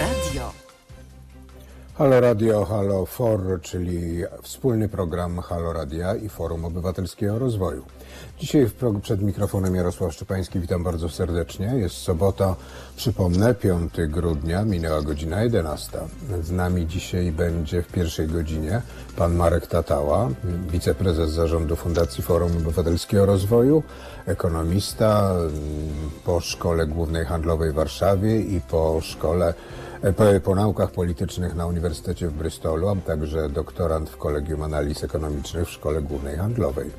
Radio. Halo Radio, Halo For, czyli wspólny program Halo Radia i Forum Obywatelskiego Rozwoju. Dzisiaj przed mikrofonem Jarosław Szczepański, witam bardzo serdecznie. Jest sobota, przypomnę, 5 grudnia, minęła godzina 11. Z nami dzisiaj będzie w pierwszej godzinie pan Marek Tatała, wiceprezes zarządu Fundacji Forum Obywatelskiego Rozwoju, ekonomista po Szkole Głównej Handlowej w Warszawie i po Szkole po, po naukach politycznych na Uniwersytecie w Bristolu, a także doktorant w Kolegium Analiz Ekonomicznych w Szkole Głównej Handlowej.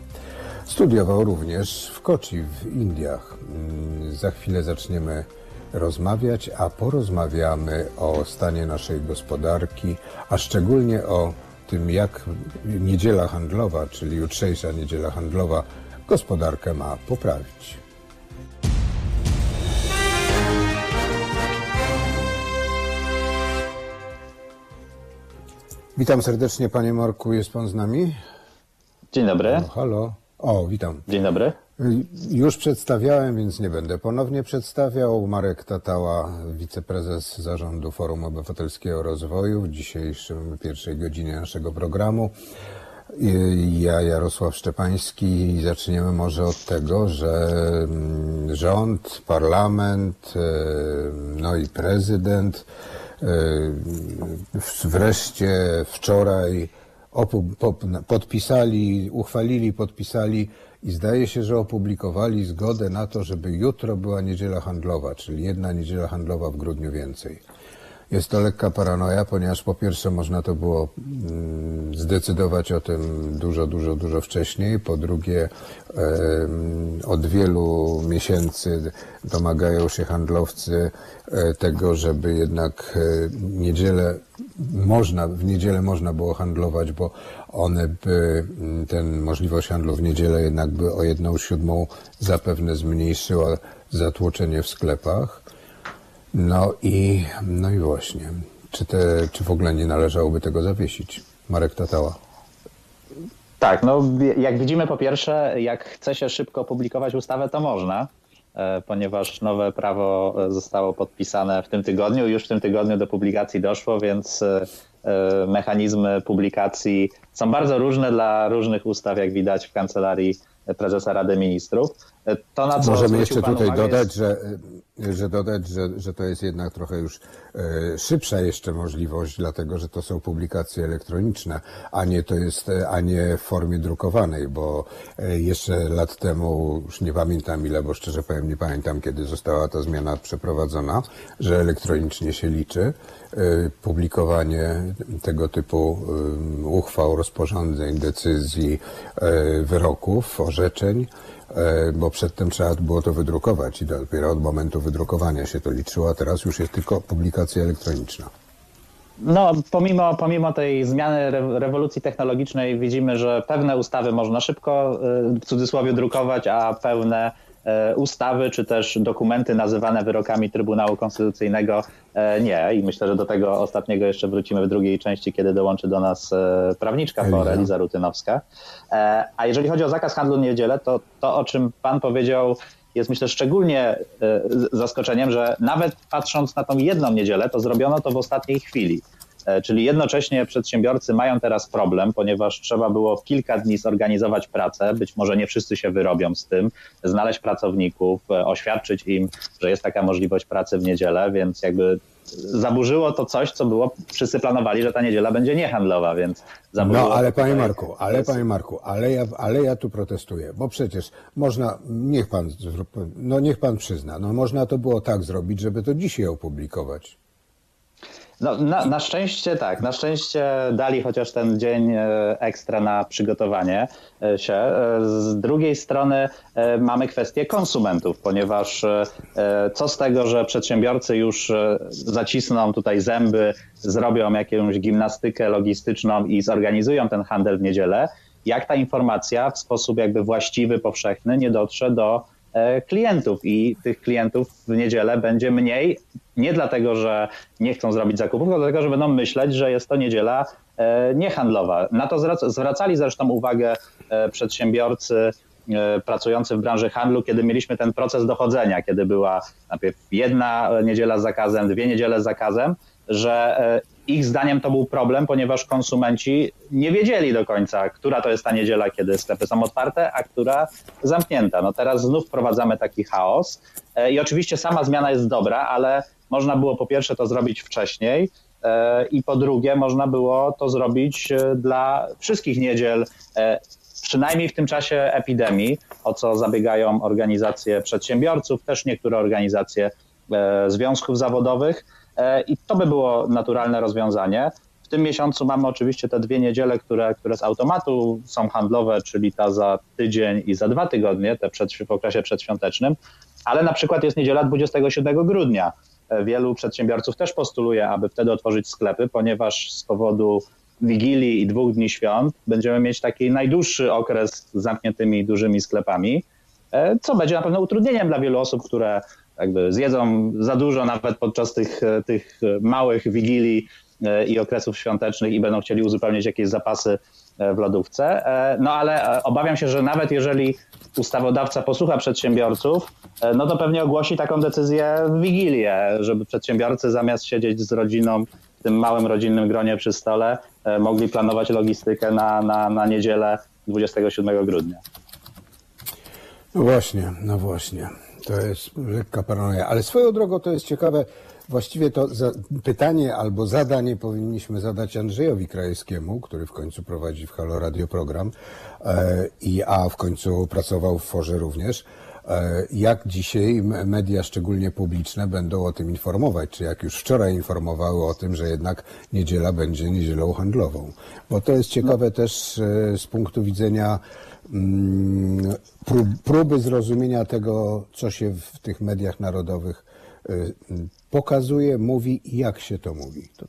Studiował również w Kochi w Indiach. Mm, Za chwilę zaczniemy rozmawiać, a porozmawiamy o stanie naszej gospodarki, a szczególnie o tym, jak niedziela handlowa, czyli jutrzejsza niedziela handlowa, gospodarkę ma poprawić. Witam serdecznie, panie Marku, jest pan z nami? Dzień dobry. Halo, halo. O, witam. Dzień dobry. Już przedstawiałem, więc nie będę ponownie przedstawiał. Marek Tatała, wiceprezes zarządu Forum Obywatelskiego Rozwoju w dzisiejszym pierwszej godzinie naszego programu. Ja, Jarosław Szczepański, i zaczniemy może od tego, że mm, rząd, parlament, e, no i prezydent wreszcie wczoraj podpisali, uchwalili, podpisali i zdaje się, że opublikowali zgodę na to, żeby jutro była niedziela handlowa, czyli jedna niedziela handlowa w grudniu więcej. Jest to lekka paranoja, ponieważ po pierwsze można to było mm, zdecydować o tym dużo, dużo, dużo wcześniej. Po drugie, od wielu miesięcy domagają się handlowcy e, tego, żeby jednak e, niedzielę można, w niedzielę można było handlować, bo one by, mm, ten możliwość handlu w niedzielę jednak by o jedną siódmą zapewne zmniejszyła zatłoczenie w sklepach. No i, no i właśnie, czy, te, czy w ogóle nie należałoby tego zawiesić? Marek Tatała. Tak, no jak widzimy po pierwsze, jak chce się szybko publikować ustawę, to można, e, ponieważ nowe prawo e, zostało podpisane w tym tygodniu, już w tym tygodniu do publikacji doszło, więc e, mechanizmy publikacji są bardzo różne dla różnych ustaw, jak widać w kancelarii prezesa Rady Ministrów. To na co Możemy jeszcze tutaj uwagę, dodać, jest- że, że dodać, że, że to jest jednak trochę już e, szybsza jeszcze możliwość, dlatego że to są publikacje elektroniczne, a nie to jest, a nie w formie drukowanej, bo e, jeszcze lat temu, już nie pamiętam ile, bo szczerze powiem nie pamiętam kiedy została ta zmiana przeprowadzona, że elektronicznie się liczy publikowanie tego typu uchwał, rozporządzeń, decyzji, wyroków, orzeczeń. E, bo przedtem trzeba było to wydrukować i dopiero od momentu wydrukowania się to liczyło, a teraz już jest tylko publikacja elektroniczna. No, pomimo, pomimo tej zmiany re- rewolucji technologicznej widzimy, że pewne ustawy można szybko y, w cudzysłowie drukować, a pełne e, ustawy czy też dokumenty nazywane wyrokami Trybunału Konstytucyjnego e, nie. I myślę, że do tego ostatniego jeszcze wrócimy w drugiej części, kiedy dołączy do nas e, prawniczka. POR, Eliza Rutynowska. E, A jeżeli chodzi o zakaz handlu w niedzielę, to to, o czym pan powiedział, jest myślę szczególnie e, zaskoczeniem, że nawet patrząc na tą jedną niedzielę, to zrobiono to w ostatniej chwili. E, Czyli jednocześnie przedsiębiorcy mają teraz problem, ponieważ trzeba było w kilka dni zorganizować pracę. Być może nie wszyscy się wyrobią z tym, znaleźć pracowników, e, oświadczyć im, że jest taka możliwość pracy w niedzielę, więc jakby zaburzyło to coś, co było, wszyscy planowali, że ta niedziela będzie niehandlowa, więc zaburzyło No ale panie Marku, ale panie Marku, ale ja, ale ja tu protestuję, bo przecież można, niech pan, no niech pan przyzna, no można to było tak zrobić, żeby to dzisiaj opublikować. No, na, na szczęście tak, na szczęście dali chociaż ten dzień e, ekstra na przygotowanie e, się. E, Z drugiej strony mamy kwestię konsumentów, ponieważ co z tego, że przedsiębiorcy już zacisną tutaj zęby, zrobią jakąś gimnastykę logistyczną i zorganizują ten handel w niedzielę, jak ta informacja w sposób jakby właściwy, powszechny nie dotrze do klientów i tych klientów w niedzielę będzie mniej. Nie dlatego, że nie chcą zrobić zakupów, tylko dlatego, że będą myśleć, że jest to niedziela e, niehandlowa. Na to zwrac- zwracali zresztą uwagę e, przedsiębiorcy e, pracujący w branży handlu, kiedy mieliśmy ten proces dochodzenia, kiedy była najpierw jedna niedziela z zakazem, dwie niedziele z zakazem, że e, ich zdaniem to był problem, ponieważ konsumenci nie wiedzieli do końca, która to jest ta niedziela, kiedy sklepy są otwarte, a która zamknięta. No teraz znów wprowadzamy taki chaos e, i oczywiście sama zmiana jest dobra, ale można było po pierwsze to zrobić wcześniej, e, i po drugie, można było to zrobić dla wszystkich niedziel, przynajmniej w tym czasie epidemii, o co zabiegają organizacje przedsiębiorców, też niektóre organizacje związków zawodowych. E, i to by było naturalne rozwiązanie. W tym miesiącu mamy oczywiście te dwie niedziele, które, które z automatu są handlowe, czyli ta za tydzień i za dwa tygodnie, te przed, w okresie przedświątecznym, ale na przykład jest niedziela 27 grudnia. E, wielu przedsiębiorców też postuluje, aby wtedy otworzyć sklepy, ponieważ z powodu Wigilii i dwóch dni świąt będziemy mieć taki najdłuższy okres z zamkniętymi dużymi sklepami, e, co będzie na pewno utrudnieniem dla wielu osób, które jakby zjedzą za dużo nawet podczas tych, tych małych wigilii e, i okresów świątecznych i będą chcieli uzupełnić jakieś zapasy e, w lodówce. E, no ale obawiam się, że nawet jeżeli ustawodawca posłucha przedsiębiorców, no to pewnie ogłosi taką decyzję w Wigilię, żeby przedsiębiorcy zamiast siedzieć z rodziną w tym małym rodzinnym gronie przy stole, mogli planować logistykę na, na, na niedzielę 27 grudnia. No właśnie, no właśnie. To jest lekka paranoja. Ale swoją drogą to jest ciekawe. Właściwie to pytanie albo zadanie powinniśmy zadać Andrzejowi Krajewskiemu, który w końcu prowadzi w Halo Radio program, e, i a w końcu pracował w Forze również. E, jak dzisiaj media, szczególnie publiczne, będą o tym informować? Czy jak już wczoraj informowały o tym, że jednak niedziela będzie niedzielą handlową? Bo to jest ciekawe też e, z punktu widzenia próby zrozumienia tego, co się w tych mediach narodowych y, pokazuje, mówi i jak się to mówi. To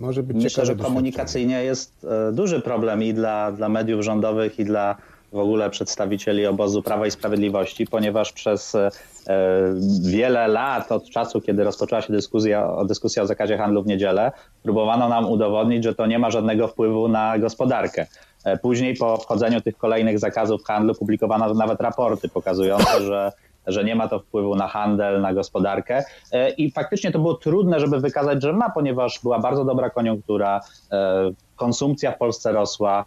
może być Myślę, że komunikacyjnie jest e, duży problem i dla, dla mediów rządowych, i dla w ogóle przedstawicieli obozu Prawa i Sprawiedliwości, ponieważ przez e, wiele lat od czasu, kiedy rozpoczęła się dyskusja, dyskusja o zakazie handlu w niedzielę, próbowano nam udowodnić, że to nie ma żadnego wpływu na gospodarkę. E, później po wchodzeniu tych kolejnych zakazów handlu publikowano nawet raporty pokazujące, że że nie ma to wpływu na handel, na gospodarkę. E, I faktycznie to było trudne, żeby wykazać, że ma, ponieważ była bardzo dobra koniunktura, e, konsumpcja w Polsce rosła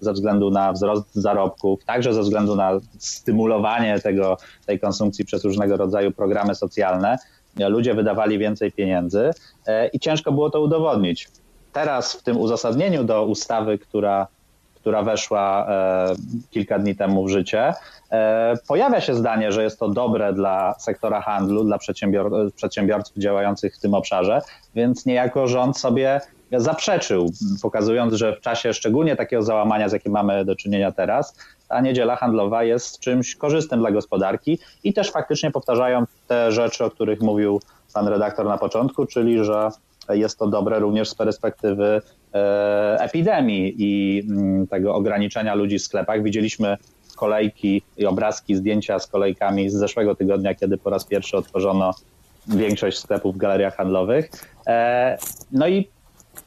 ze względu na wzrost zarobków, także ze względu na stymulowanie tego, tej konsumpcji przez różnego rodzaju programy socjalne. Ludzie wydawali więcej pieniędzy i ciężko było to udowodnić. Teraz w tym uzasadnieniu do ustawy, która która weszła e, kilka dni temu w życie, e, pojawia się zdanie, że jest to dobre dla sektora handlu, dla przedsiębior przedsiębiorców działających w tym obszarze, więc niejako rząd sobie zaprzeczył, pokazując, że w czasie szczególnie takiego załamania, z jakim mamy do czynienia teraz, ta niedziela handlowa jest czymś korzystnym dla gospodarki. I też faktycznie powtarzają te rzeczy, o których mówił pan redaktor na początku, czyli że jest to dobre również z perspektywy e, epidemii i mm, tego ograniczenia ludzi w sklepach. Widzieliśmy kolejki i obrazki, zdjęcia z kolejkami z zeszłego tygodnia, kiedy po raz pierwszy otworzono większość sklepów w galeriach handlowych. E, no i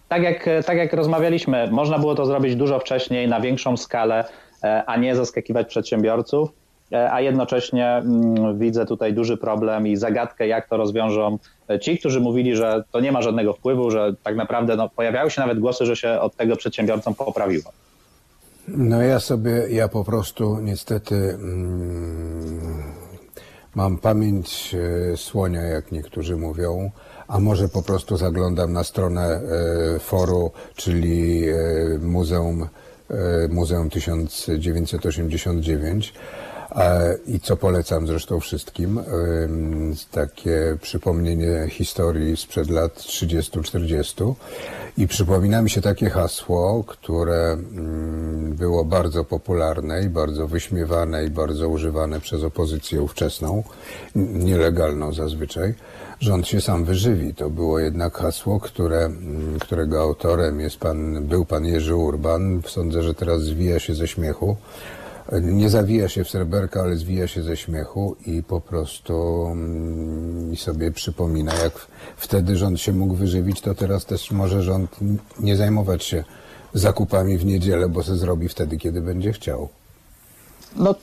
tak jak, tak jak rozmawialiśmy, można było to zrobić dużo wcześniej, na większą skalę, e, a nie zaskakiwać przedsiębiorców. E, a jednocześnie mm, widzę tutaj duży problem i zagadkę, jak to rozwiążą e, ci, którzy mówili, że to nie ma żadnego wpływu, że tak naprawdę no, pojawiały się nawet głosy, że się od tego przedsiębiorcom poprawiło. No ja sobie, ja po prostu niestety mm, mam pamięć e, słonia, jak niektórzy mówią, a może po prostu zaglądam na stronę e, foru, czyli e, Muzeum, e, Muzeum 1989 i co polecam zresztą wszystkim, takie przypomnienie historii sprzed lat 30-40 i przypomina mi się takie hasło, które było bardzo popularne i bardzo wyśmiewane i bardzo używane przez opozycję ówczesną, nielegalną zazwyczaj. Rząd się sam wyżywi. To było jednak hasło, które, którego autorem jest pan, był pan Jerzy Urban. Sądzę, że teraz zwija się ze śmiechu nie zawija się w serberka, ale zwija się ze śmiechu i po prostu mm, sobie przypomina, jak wtedy rząd się mógł wyżywić, to teraz też może rząd nie zajmować się zakupami w niedzielę, bo se zrobi wtedy, kiedy będzie chciał. No,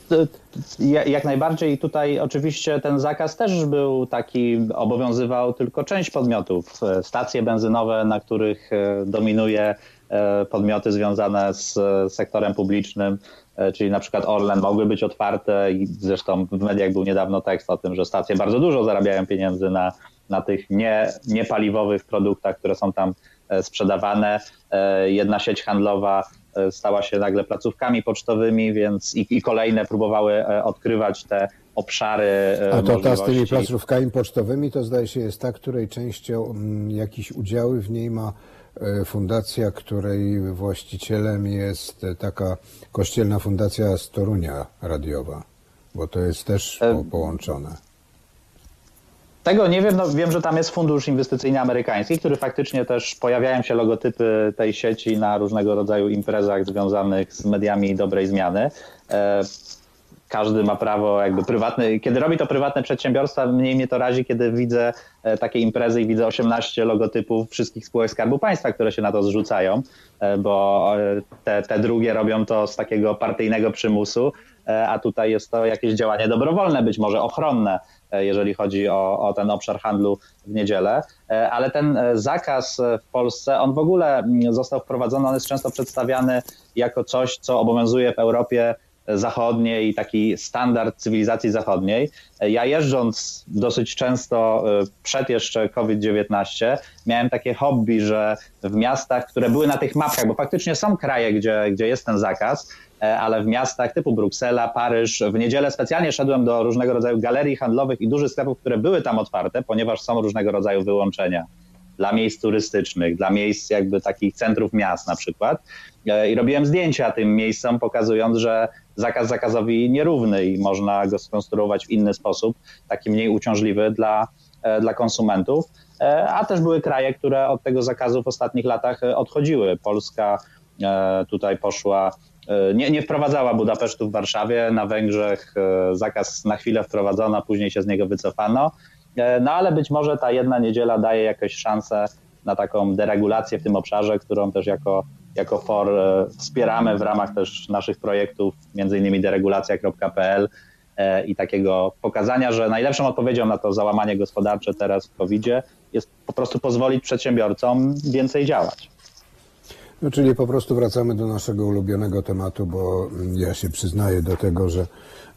jak najbardziej tutaj oczywiście ten zakaz też był taki, obowiązywał tylko część podmiotów. E, Stacje benzynowe, na których e, dominuje e, podmioty związane z sektorem publicznym, czyli na przykład Orlen, mogły być otwarte i zresztą w mediach był niedawno tekst o tym, że stacje bardzo dużo zarabiają pieniędzy na, na tych nie, niepaliwowych produktach, które są tam e, sprzedawane. E, Jedna sieć handlowa e, stała się nagle placówkami pocztowymi, więc i, i kolejne próbowały e, odkrywać te obszary e, A to ta z tymi placówkami pocztowymi to zdaje się jest ta, której częścią mm, jakieś udziały w niej ma e, fundacja, której właścicielem jest e, taka kościelna fundacja z Torunia radiowa, bo to jest też E, po, połączone. Tego nie wiem, no wiem, że tam jest fundusz inwestycyjny amerykański, który faktycznie też pojawiają się logotypy tej sieci na różnego rodzaju imprezach związanych z mediami dobrej zmiany. Każdy ma prawo jakby prywatny, kiedy robi to prywatne przedsiębiorstwa, mniej mnie to razi, kiedy widzę e, takie imprezy i widzę 18 logotypów wszystkich spółek Skarbu Państwa, które się na to zrzucają, e, bo e, te, te drugie robią to z takiego partyjnego przymusu, a tutaj jest to jakieś działanie dobrowolne, być może ochronne, jeżeli chodzi o, o ten obszar handlu w niedzielę. Ale ten zakaz w Polsce, on w ogóle mm, został wprowadzony, on jest często przedstawiany jako coś, co obowiązuje w Europie zachodniej taki standard cywilizacji zachodniej. Ja jeżdżąc dosyć często e, przed jeszcze COVID-19 miałem takie hobby, że w miastach, które były na tych mapkach, bo faktycznie są kraje, gdzie, gdzie jest ten zakaz, e, ale w miastach typu Bruksela, Paryż, w niedzielę specjalnie szedłem do różnego rodzaju galerii handlowych i dużych sklepów, które były tam otwarte, ponieważ są różnego rodzaju wyłączenia dla miejsc turystycznych, dla miejsc jakby takich centrów miast na przykład. E, I robiłem zdjęcia tym miejscom, pokazując, że zakaz zakazowi nierówny i można go skonstruować w inny sposób, taki mniej uciążliwy dla, e, dla konsumentów. E, A też były kraje, które od tego zakazu w ostatnich latach odchodziły. Polska tutaj poszła, nie, nie wprowadzała Budapesztu w Warszawie, na Węgrzech zakaz na chwilę wprowadzono, później się z niego wycofano. E, No ale być może ta jedna niedziela daje jakąś szansę na taką deregulację w tym obszarze, którą też jako, jako FOR e, wspieramy w ramach też naszych projektów, między innymi deregulacja.pl e, i takiego pokazania, że najlepszą odpowiedzią na to załamanie gospodarcze teraz w COVID-zie jest po prostu pozwolić przedsiębiorcom więcej działać. No, czyli po prostu wracamy do naszego ulubionego tematu, bo mm, ja się przyznaję do tego, że,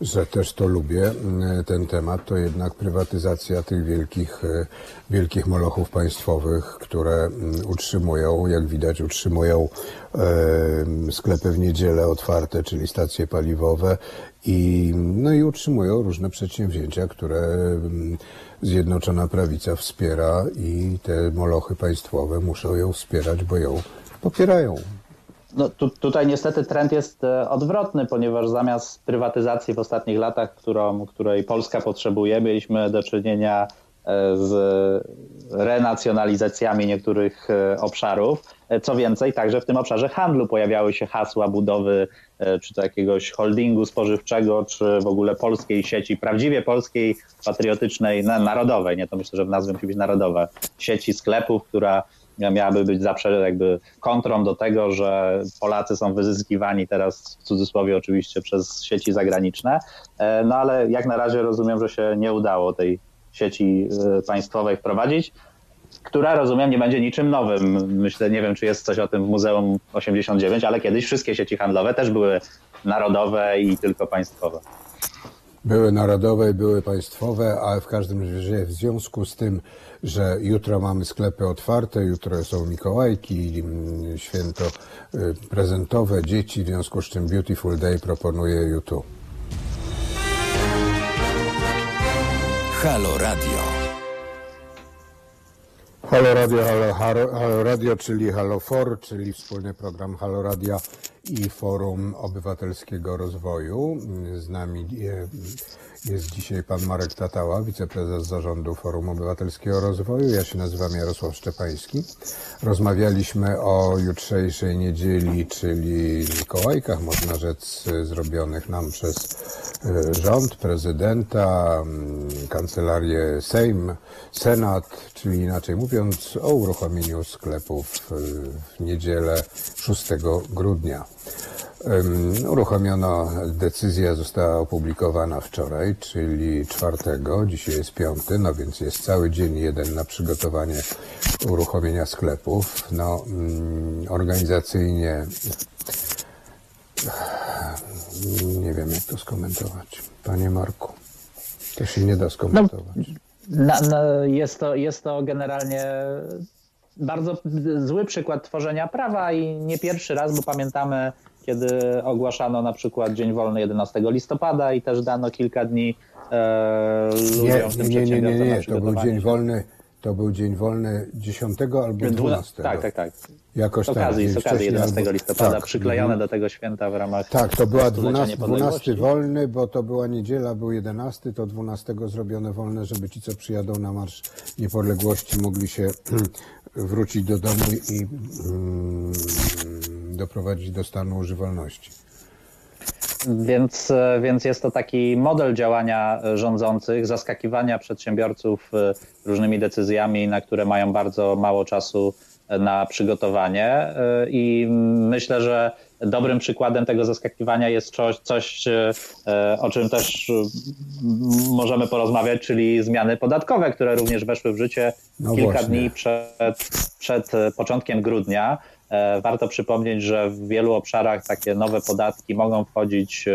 że też to lubię, mm, ten temat, to jednak prywatyzacja tych wielkich, e, wielkich molochów państwowych, które mm, utrzymują, jak widać, utrzymują e, sklepy w niedzielę otwarte, czyli stacje paliwowe i, no i utrzymują różne przedsięwzięcia, które mm, Zjednoczona Prawica wspiera i te molochy państwowe muszą ją wspierać, bo ją popierają. No, tu, tutaj niestety trend jest e, odwrotny, ponieważ zamiast prywatyzacji w ostatnich latach, którą, której Polska potrzebuje, mieliśmy do czynienia e, z renacjonalizacjami niektórych e, obszarów. Co więcej, także w tym obszarze handlu pojawiały się hasła budowy czy to jakiegoś holdingu spożywczego, czy w ogóle polskiej sieci, prawdziwie polskiej, patriotycznej, na- narodowej, nie to myślę, że w nazwie musi być narodowa, sieci sklepów, która miałaby być zawsze jakby kontrą do tego, że Polacy są wyzyskiwani teraz w cudzysłowie oczywiście przez sieci zagraniczne. E, No ale jak na razie rozumiem, że się nie udało tej sieci e, państwowej wprowadzić, która rozumiem nie będzie niczym nowym. Myślę, nie wiem czy jest coś o tym w Muzeum 89, ale kiedyś wszystkie sieci handlowe też były narodowe i tylko państwowe. Były narodowe i były państwowe, ale w każdym razie w związku z tym, że jutro mamy sklepy otwarte, jutro są Mikołajki, mm, święto y, prezentowe, dzieci, w związku z czym Beautiful Day proponuje YouTube. Halo Radio. Halo Radio, Halo, Halo, Halo Radio, czyli Halo For, czyli wspólny program Halo Radia i Forum Obywatelskiego Rozwoju. Z nami e, jest dzisiaj pan Marek Tatała, wiceprezes zarządu Forum Obywatelskiego Rozwoju. Ja się nazywam Jarosław Szczepański. Rozmawialiśmy o jutrzejszej niedzieli, czyli Mikołajkach, można rzec, zrobionych nam przez e, rząd, prezydenta, kancelarię Sejm, Senat, czyli inaczej mówiąc o uruchomieniu sklepów e, w niedzielę 6 grudnia. Uruchomiono, decyzja została opublikowana wczoraj, czyli czwartego, dzisiaj jest piąty, no więc jest cały dzień jeden na przygotowanie uruchomienia sklepów. No, mm, organizacyjnie nie wiem jak to skomentować. Panie Marku, to się nie da skomentować. Na, jest, to, jest to generalnie bardzo zły przykład tworzenia prawa i nie pierwszy raz, bo pamiętamy, kiedy ogłaszano na przykład Dzień Wolny 11 listopada i też dano kilka dni e, Nie, ludziom, nie, nie, nie, nie, nie. to był dzień wolny, to był dzień wolny 10 albo Dwuna- 12. Tak, tak, tak. Jakoś Z tak, okazji, dzień z okazji wcześniej 11 albo- listopada, tak, przyklejone do tego święta w ramach Tak, to była stulecia 12, 12 niepodległości. wolny, bo to była niedziela, był 11, to 12 zrobione wolne, żeby ci, co przyjadą na Marsz Niepodległości, mogli się wrócić do domu i mm, doprowadzić do stanu używalności. Więc, e, więc jest to taki model działania rządzących, zaskakiwania przedsiębiorców e, różnymi decyzjami, na które mają bardzo mało czasu e, na przygotowanie. I myślę, że dobrym przykładem tego zaskakiwania jest coś, coś e, e, o czym też e, możemy porozmawiać, czyli zmiany podatkowe, które również weszły w życie No kilka właśnie. dni przed, przed początkiem grudnia. Warto przypomnieć, że w wielu obszarach takie nowe podatki mogą wchodzić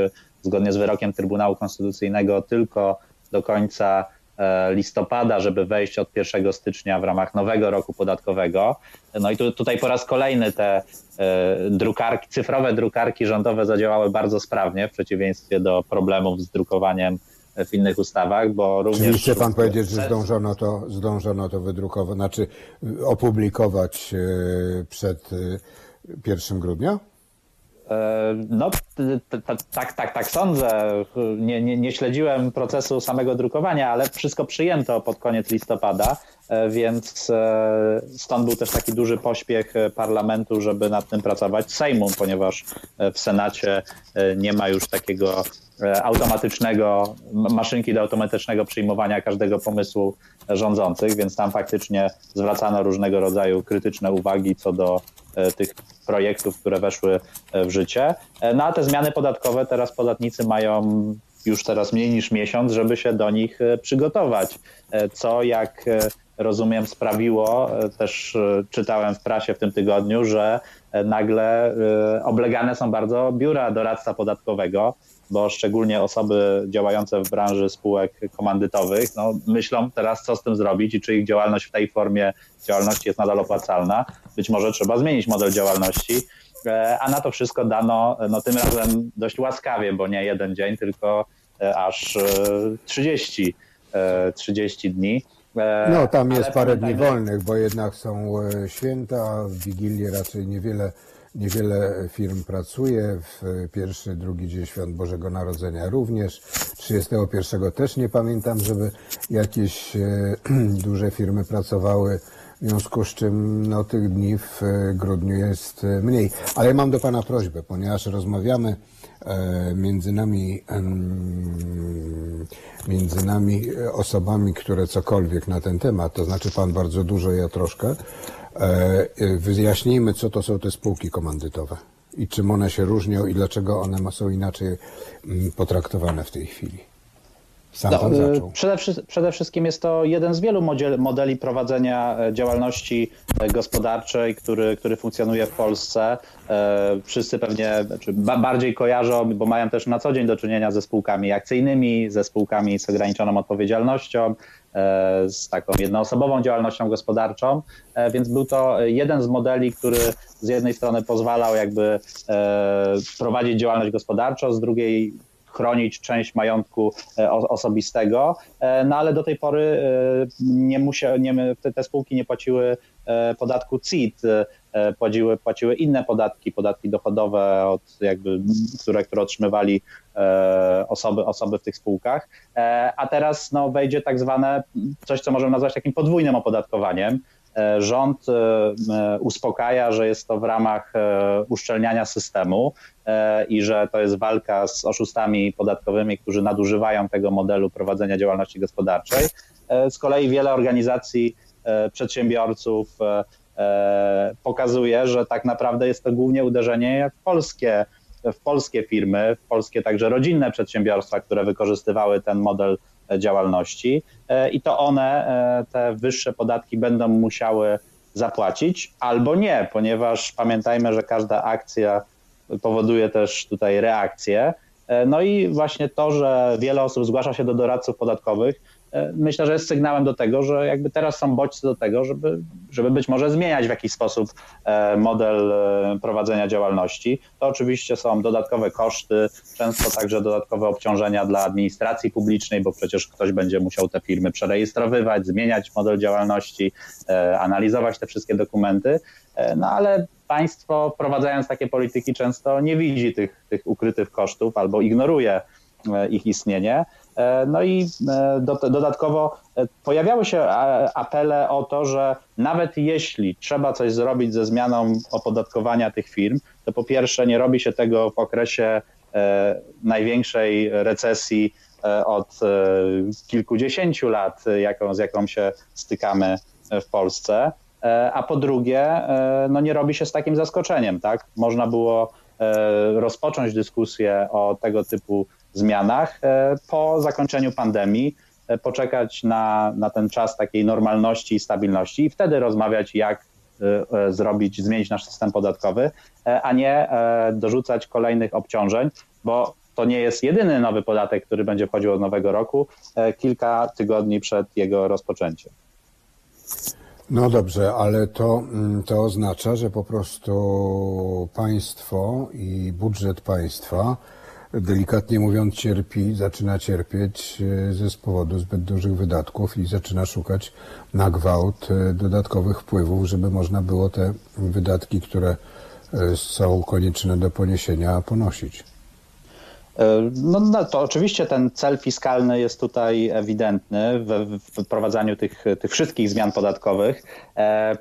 zgodnie z wyrokiem Trybunału Konstytucyjnego tylko do końca listopada, żeby wejść od 1 stycznia w ramach nowego roku podatkowego. No i tu, tutaj po raz kolejny te e, drukarki, cyfrowe drukarki rządowe zadziałały bardzo sprawnie w przeciwieństwie do problemów z drukowaniem w innych ustawach, bo również... Czyli chce pan powiedzieć, że zdążono to, zdążono to wydrukować, znaczy opublikować y, przed y, 1 grudnia? E, No, tak, tak, tak sądzę. Nie, nie, nie śledziłem procesu samego drukowania, ale wszystko przyjęto pod koniec listopada, e, więc e, stąd był też taki duży pośpiech parlamentu, żeby nad tym pracować. Sejmu, ponieważ w Senacie nie ma już takiego automatycznego, maszynki do automatycznego przyjmowania każdego pomysłu rządzących, więc tam faktycznie zwracano różnego rodzaju krytyczne uwagi co do tych projektów, które weszły e, w życie. E, No a te zmiany podatkowe teraz podatnicy mają już teraz mniej niż miesiąc, żeby się do nich e, przygotować. E, Co jak e, rozumiem sprawiło, e, też e, czytałem w prasie w tym tygodniu, że e, nagle e, oblegane są bardzo biura doradca podatkowego, bo szczególnie osoby działające w branży spółek komandytowych no, myślą teraz, co z tym zrobić i czy ich działalność w tej formie działalności jest nadal opłacalna. Być może trzeba zmienić model działalności, E, a na to wszystko dano no, tym razem dość łaskawie, bo nie jeden dzień, tylko e, aż e, 30, e, 30 dni. No, tam jest parę dni wolnych, bo jednak są święta, w Wigilię raczej niewiele, niewiele firm pracuje. W pierwszy, drugi dzień świąt Bożego Narodzenia również. 31 też nie pamiętam, żeby jakieś e, duże firmy pracowały. W związku z czym no, tych dni w e, grudniu jest e, mniej. Ale mam do Pana prośbę, ponieważ rozmawiamy między nami, między nami osobami, które cokolwiek na ten temat, to znaczy Pan bardzo dużo, ja troszkę, wyjaśnijmy, co to są te spółki komandytowe i czym one się różnią i dlaczego one są inaczej mm, potraktowane w tej chwili. Sam Pan No, y, zaczął. Przede, przede wszystkim jest to jeden z wielu modeli prowadzenia e, działalności e, gospodarczej, który, który funkcjonuje w Polsce. E, Wszyscy pewnie znaczy ba- bardziej kojarzą, bo mają też na co dzień do czynienia ze spółkami akcyjnymi, ze spółkami z ograniczoną odpowiedzialnością, z taką jednoosobową działalnością gospodarczą, więc był to jeden z modeli, który z jednej strony pozwalał jakby prowadzić działalność gospodarczą, z drugiej chronić część majątku e, osobistego, e, no ale do tej pory e, nie musia, nie, te, spółki nie płaciły podatku CIT, płaciły, płaciły inne podatki, podatki dochodowe, od jakby, które, które otrzymywali osoby, osoby w tych spółkach, a teraz no, wejdzie tak zwane coś, co możemy nazwać takim podwójnym opodatkowaniem. E, Rząd e, uspokaja, że jest to w ramach e, uszczelniania systemu i że to jest walka z oszustami podatkowymi, którzy nadużywają tego modelu prowadzenia działalności gospodarczej. Z kolei wiele organizacji przedsiębiorców pokazuje, że tak naprawdę jest to głównie uderzenie w polskie w polskie firmy, w polskie także rodzinne przedsiębiorstwa, które wykorzystywały ten model działalności i to one te wyższe podatki będą musiały zapłacić albo nie, ponieważ pamiętajmy, że każda akcja powoduje też tutaj reakcję. No i właśnie to, że wiele osób zgłasza się do doradców podatkowych, E, myślę, że jest sygnałem do tego, że jakby teraz są bodźce do tego, żeby, żeby być może zmieniać w jakiś sposób e, model e, prowadzenia działalności. To oczywiście są dodatkowe koszty, często także dodatkowe obciążenia dla administracji publicznej, bo przecież ktoś będzie musiał te firmy przerejestrowywać, zmieniać model działalności, analizować te wszystkie dokumenty. No ale państwo wprowadzając takie polityki często nie widzi tych, tych ukrytych kosztów albo ignoruje ich istnienie. E, no i e, do, dodatkowo e, pojawiały się apele o to, że nawet jeśli trzeba coś zrobić ze zmianą opodatkowania tych firm, to po pierwsze nie robi się tego w okresie największej recesji od kilkudziesięciu lat, jaką, z jaką się stykamy w Polsce. A po drugie, no nie robi się z takim zaskoczeniem, tak? Można było rozpocząć dyskusję o tego typu zmianach e, po zakończeniu pandemii, e, poczekać na, na ten czas takiej normalności i stabilności i wtedy rozmawiać, jak e, zrobić, zmienić nasz system podatkowy, a nie dorzucać kolejnych obciążeń, bo to nie jest jedyny nowy podatek, który będzie wchodził od nowego roku, kilka tygodni przed jego rozpoczęciem. No dobrze, ale to, mm, to oznacza, że po prostu państwo i budżet państwa delikatnie mówiąc, cierpi, zaczyna cierpieć e, ze z powodu zbyt dużych wydatków i zaczyna szukać na gwałt e, dodatkowych wpływów, żeby można było te wydatki, które e, są konieczne do poniesienia, ponosić. No, no, to oczywiście ten cel fiskalny jest tutaj ewidentny w, wprowadzaniu tych, tych wszystkich zmian podatkowych.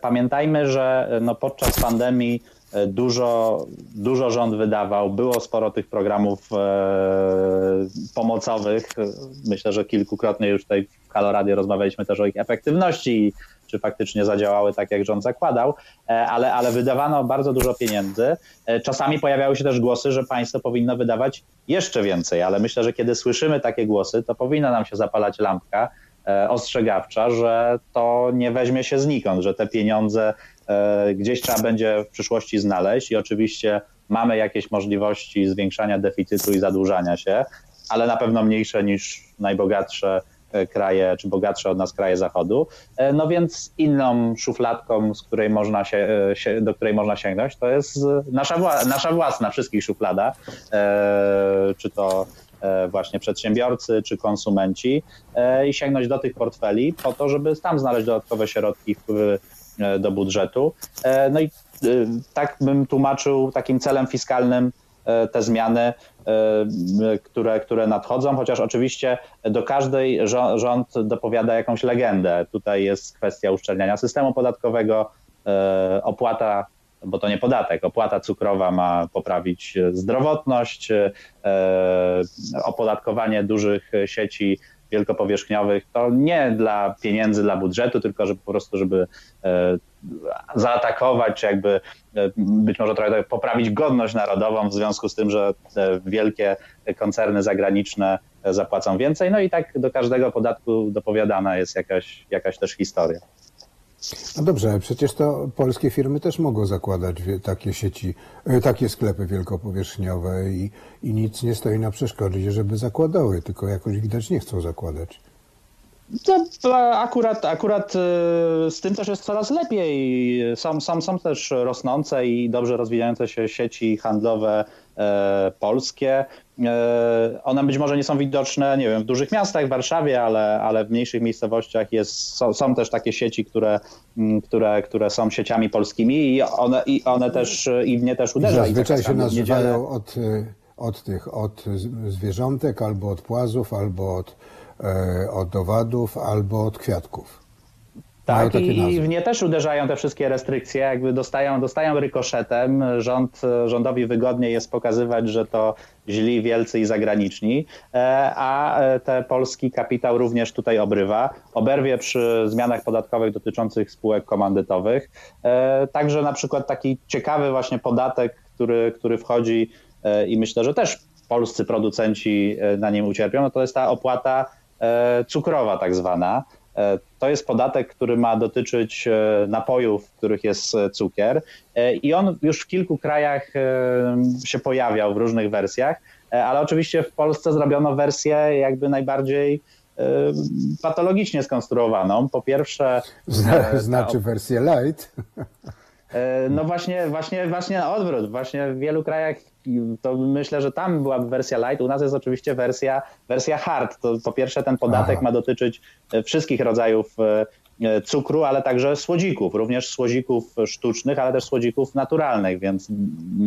Pamiętajmy, że no, podczas pandemii dużo, dużo rząd wydawał, było sporo tych programów e, pomocowych. Myślę, że kilkukrotnie już tutaj w Halo rozmawialiśmy też o ich efektywności czy faktycznie zadziałały tak, jak rząd zakładał, e, ale, ale wydawano bardzo dużo pieniędzy. Czasami pojawiały się też głosy, że państwo powinno wydawać jeszcze więcej, ale myślę, że kiedy słyszymy takie głosy, to powinna nam się zapalać lampka ostrzegawcza, że to nie weźmie się znikąd, że te pieniądze E, gdzieś trzeba będzie w przyszłości znaleźć i oczywiście mamy jakieś możliwości zwiększania deficytu i zadłużania się, ale na pewno mniejsze niż najbogatsze e, kraje, czy bogatsze od nas kraje zachodu. E, no więc inną szufladką, z której można się, do której można sięgnąć, to jest nasza, nasza własna, wszystkich szuflada, czy to właśnie przedsiębiorcy, czy konsumenci i sięgnąć do tych portfeli po to, żeby tam znaleźć dodatkowe środki, wpływy E, do budżetu. E, no i e, tak bym tłumaczył takim celem fiskalnym te zmiany, które, które nadchodzą, chociaż oczywiście do każdej rząd dopowiada jakąś legendę. Tutaj jest kwestia uszczelniania systemu podatkowego, opłata, bo to nie podatek, opłata cukrowa ma poprawić zdrowotność, opodatkowanie dużych sieci wielkopowierzchniowych, to nie dla pieniędzy, dla budżetu, tylko żeby po prostu, żeby e, zaatakować, czy jakby e, być może trochę poprawić godność narodową w związku z tym, że wielkie koncerny zagraniczne zapłacą więcej. No i tak do każdego podatku dopowiadana jest jakaś, jakaś też historia. No dobrze, przecież to polskie firmy też mogą zakładać takie sieci, e, takie sklepy wielkopowierzchniowe i, i nic nie stoi na przeszkodzie, żeby zakładały, tylko jakoś widać nie chcą zakładać. To akurat, akurat e, z tym też jest coraz lepiej. Są, są, są też rosnące i dobrze rozwijające się sieci handlowe polskie. E, one być może nie są widoczne, nie wiem, w dużych miastach, w Warszawie, ale, ale w mniejszych miejscowościach jest, są, są też takie sieci, które, które, które są sieciami polskimi i one, i one też, i w nie też uderzają. Zazwyczaj się nazywają od, od tych, od zwierzątek, albo od płazów, albo od, e, od owadów, albo od kwiatków. Tak, i w nie też uderzają te wszystkie restrykcje, jakby dostają, dostają rykoszetem. Rząd, rządowi wygodniej jest pokazywać, że to źli, wielcy i zagraniczni, e, a e, te polski kapitał również tutaj obrywa. Oberwie przy zmianach podatkowych dotyczących spółek komandytowych. E, także na przykład taki ciekawy właśnie podatek, który, który wchodzi i myślę, że też polscy producenci na nim ucierpią, no to jest ta opłata cukrowa tak zwana. To jest podatek, który ma dotyczyć napojów, w których jest cukier i on już w kilku krajach się pojawiał w różnych wersjach, ale oczywiście w Polsce zrobiono wersję jakby najbardziej patologicznie skonstruowaną. Po pierwsze. Zna, znaczy wersję light. E, no właśnie, właśnie, właśnie na odwrót. Właśnie w wielu krajach to myślę, że tam byłaby wersja light. U nas jest oczywiście wersja, wersja hard. To po pierwsze ten podatek Aha. ma dotyczyć wszystkich rodzajów e, E, cukru, ale także słodzików, również słodzików sztucznych, ale też słodzików naturalnych, więc,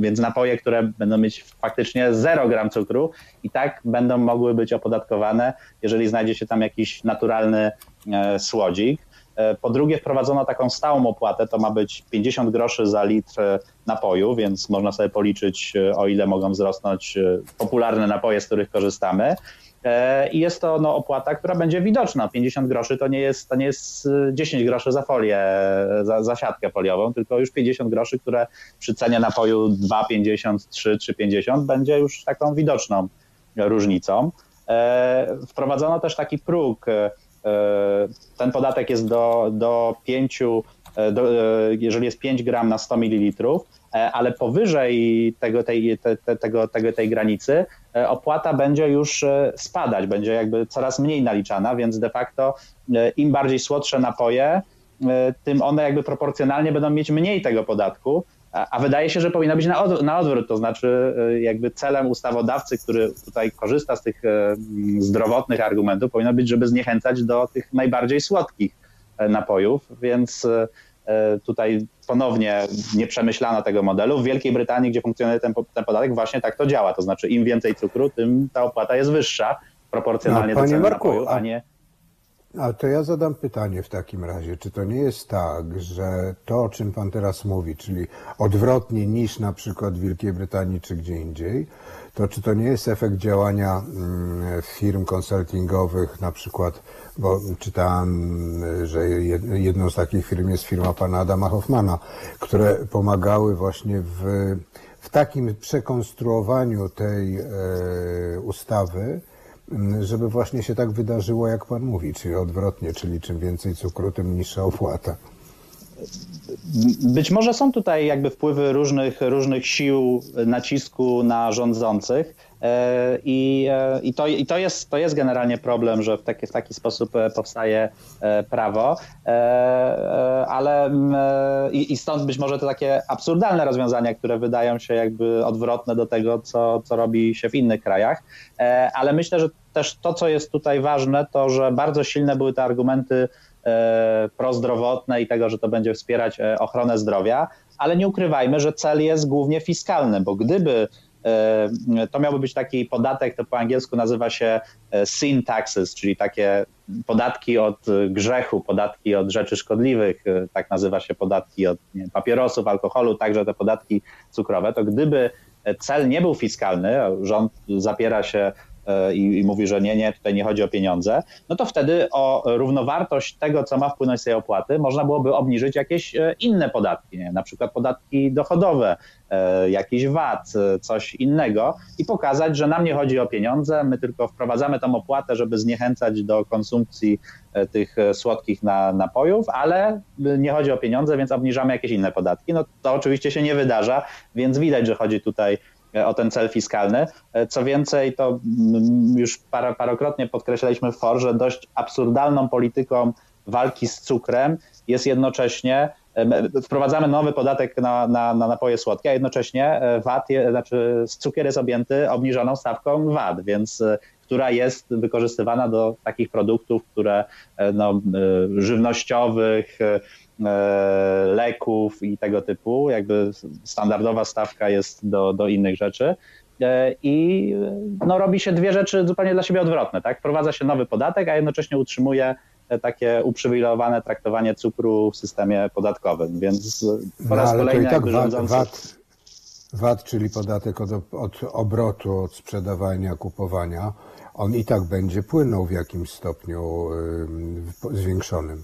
więc napoje, które będą mieć faktycznie 0 gram cukru i tak będą mogły być opodatkowane, jeżeli znajdzie się tam jakiś naturalny e, słodzik. E, po drugie, wprowadzono taką stałą opłatę, to ma być 50 groszy za litr napoju, więc można sobie policzyć, o ile mogą wzrosnąć popularne napoje, z których korzystamy. E, I jest to no, opłata, która będzie widoczna. 50 groszy to nie jest, to nie jest 10 y, groszy za folię, za, za siatkę foliową, tylko już 50 groszy, które przy cenie napoju 2,50, 3, 3,50 będzie już taką widoczną różnicą. E, wprowadzono też taki próg. E, ten podatek jest do, do 5, do, jeżeli jest 5 gram na 100 ml, ale powyżej tego, tej, te, tego, tego, tej granicy E, opłata będzie już e, spadać, będzie jakby coraz mniej naliczana, więc de facto e, im bardziej słodsze napoje, tym one jakby proporcjonalnie będą mieć mniej tego podatku, a wydaje się, że powinno być na, odwrót, to znaczy jakby celem ustawodawcy, który tutaj korzysta z tych zdrowotnych argumentów, powinno być, żeby zniechęcać do tych najbardziej słodkich napojów, więc E, tutaj ponownie nie przemyślano tego modelu. W Wielkiej Brytanii, gdzie funkcjonuje ten, ten podatek, właśnie tak to działa. To znaczy im więcej cukru, tym ta opłata jest wyższa proporcjonalnie no, do ceny Marku, napoju, a nie... A to ja zadam pytanie w takim razie, czy to nie jest tak, że to, o czym Pan teraz mówi, czyli odwrotnie niż na przykład w Wielkiej Brytanii czy gdzie indziej, to czy to nie jest efekt działania mm, firm konsultingowych, na przykład, bo czytałem, że jedną z takich firm jest firma pana Adama Hoffmana, które pomagały właśnie w, w takim przekonstruowaniu tej e, ustawy, żeby właśnie się tak wydarzyło, jak pan mówi, czyli odwrotnie, czyli czym więcej cukru, tym niższa opłata. Być może są tutaj jakby wpływy różnych, różnych sił nacisku na rządzących e, i, e, i, to, i to, jest, to jest generalnie problem, że w taki, w taki sposób e, powstaje prawo, ale i, i stąd być może te takie absurdalne rozwiązania, które wydają się jakby odwrotne do tego, co, co robi się w innych krajach, ale myślę, że też to, co jest tutaj ważne, to że bardzo silne były te argumenty E, prozdrowotne i tego, że to będzie wspierać e, ochronę zdrowia, ale nie ukrywajmy, że cel jest głównie fiskalny, bo gdyby e, to miałby być taki podatek, to po angielsku nazywa się sin taxes, czyli takie podatki od grzechu, podatki od rzeczy szkodliwych, tak nazywa się podatki od papierosów, alkoholu, także te podatki cukrowe, to gdyby cel nie był fiskalny, rząd zapiera się i, i, mówi, że nie, nie, tutaj nie chodzi o pieniądze, no to wtedy o równowartość tego, co ma wpłynąć z tej opłaty, można byłoby obniżyć jakieś e, inne podatki, nie? na przykład podatki dochodowe, e, jakiś VAT, coś innego i pokazać, że nam nie chodzi o pieniądze, my tylko wprowadzamy tą opłatę, żeby zniechęcać do konsumpcji tych słodkich na, napojów, ale nie chodzi o pieniądze, więc obniżamy jakieś inne podatki. No to oczywiście się nie wydarza, więc widać, że chodzi tutaj o ten cel fiskalny. Co więcej, to już par, parokrotnie podkreślaliśmy w FOR, że dość absurdalną polityką walki z cukrem jest jednocześnie wprowadzamy nowy podatek na, na, na napoje słodkie, a jednocześnie e, VAT, je, znaczy cukier jest objęty obniżoną stawką VAT, więc e, która jest wykorzystywana do takich produktów, które e, no, żywnościowych, E, leków i tego typu. Jakby standardowa stawka jest do, do innych rzeczy. E, I no, robi się dwie rzeczy zupełnie dla siebie odwrotne. Tak? Wprowadza się nowy podatek, a jednocześnie utrzymuje takie uprzywilejowane traktowanie cukru w systemie podatkowym. Więc po raz no, kolejny tak rządzący... VAT, VAT, czyli podatek od, od obrotu, od sprzedawania, kupowania, on i tak będzie płynął w jakimś stopniu zwiększonym.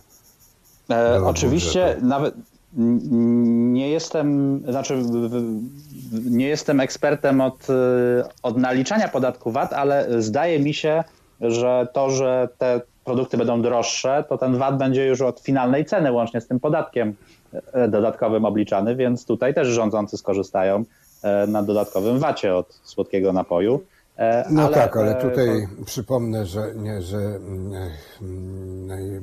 E, oczywiście nawet, Nie jestem, znaczy nie jestem ekspertem od, od naliczania podatku VAT, ale zdaje mi się, że to, że te produkty będą droższe, to ten VAT będzie już od finalnej ceny łącznie z tym podatkiem e, dodatkowym obliczany, więc tutaj też rządzący skorzystają e, na dodatkowym VAT-ie od słodkiego napoju. E, no ale, tak, ale tutaj to... przypomnę, że, nie, że mm, naj,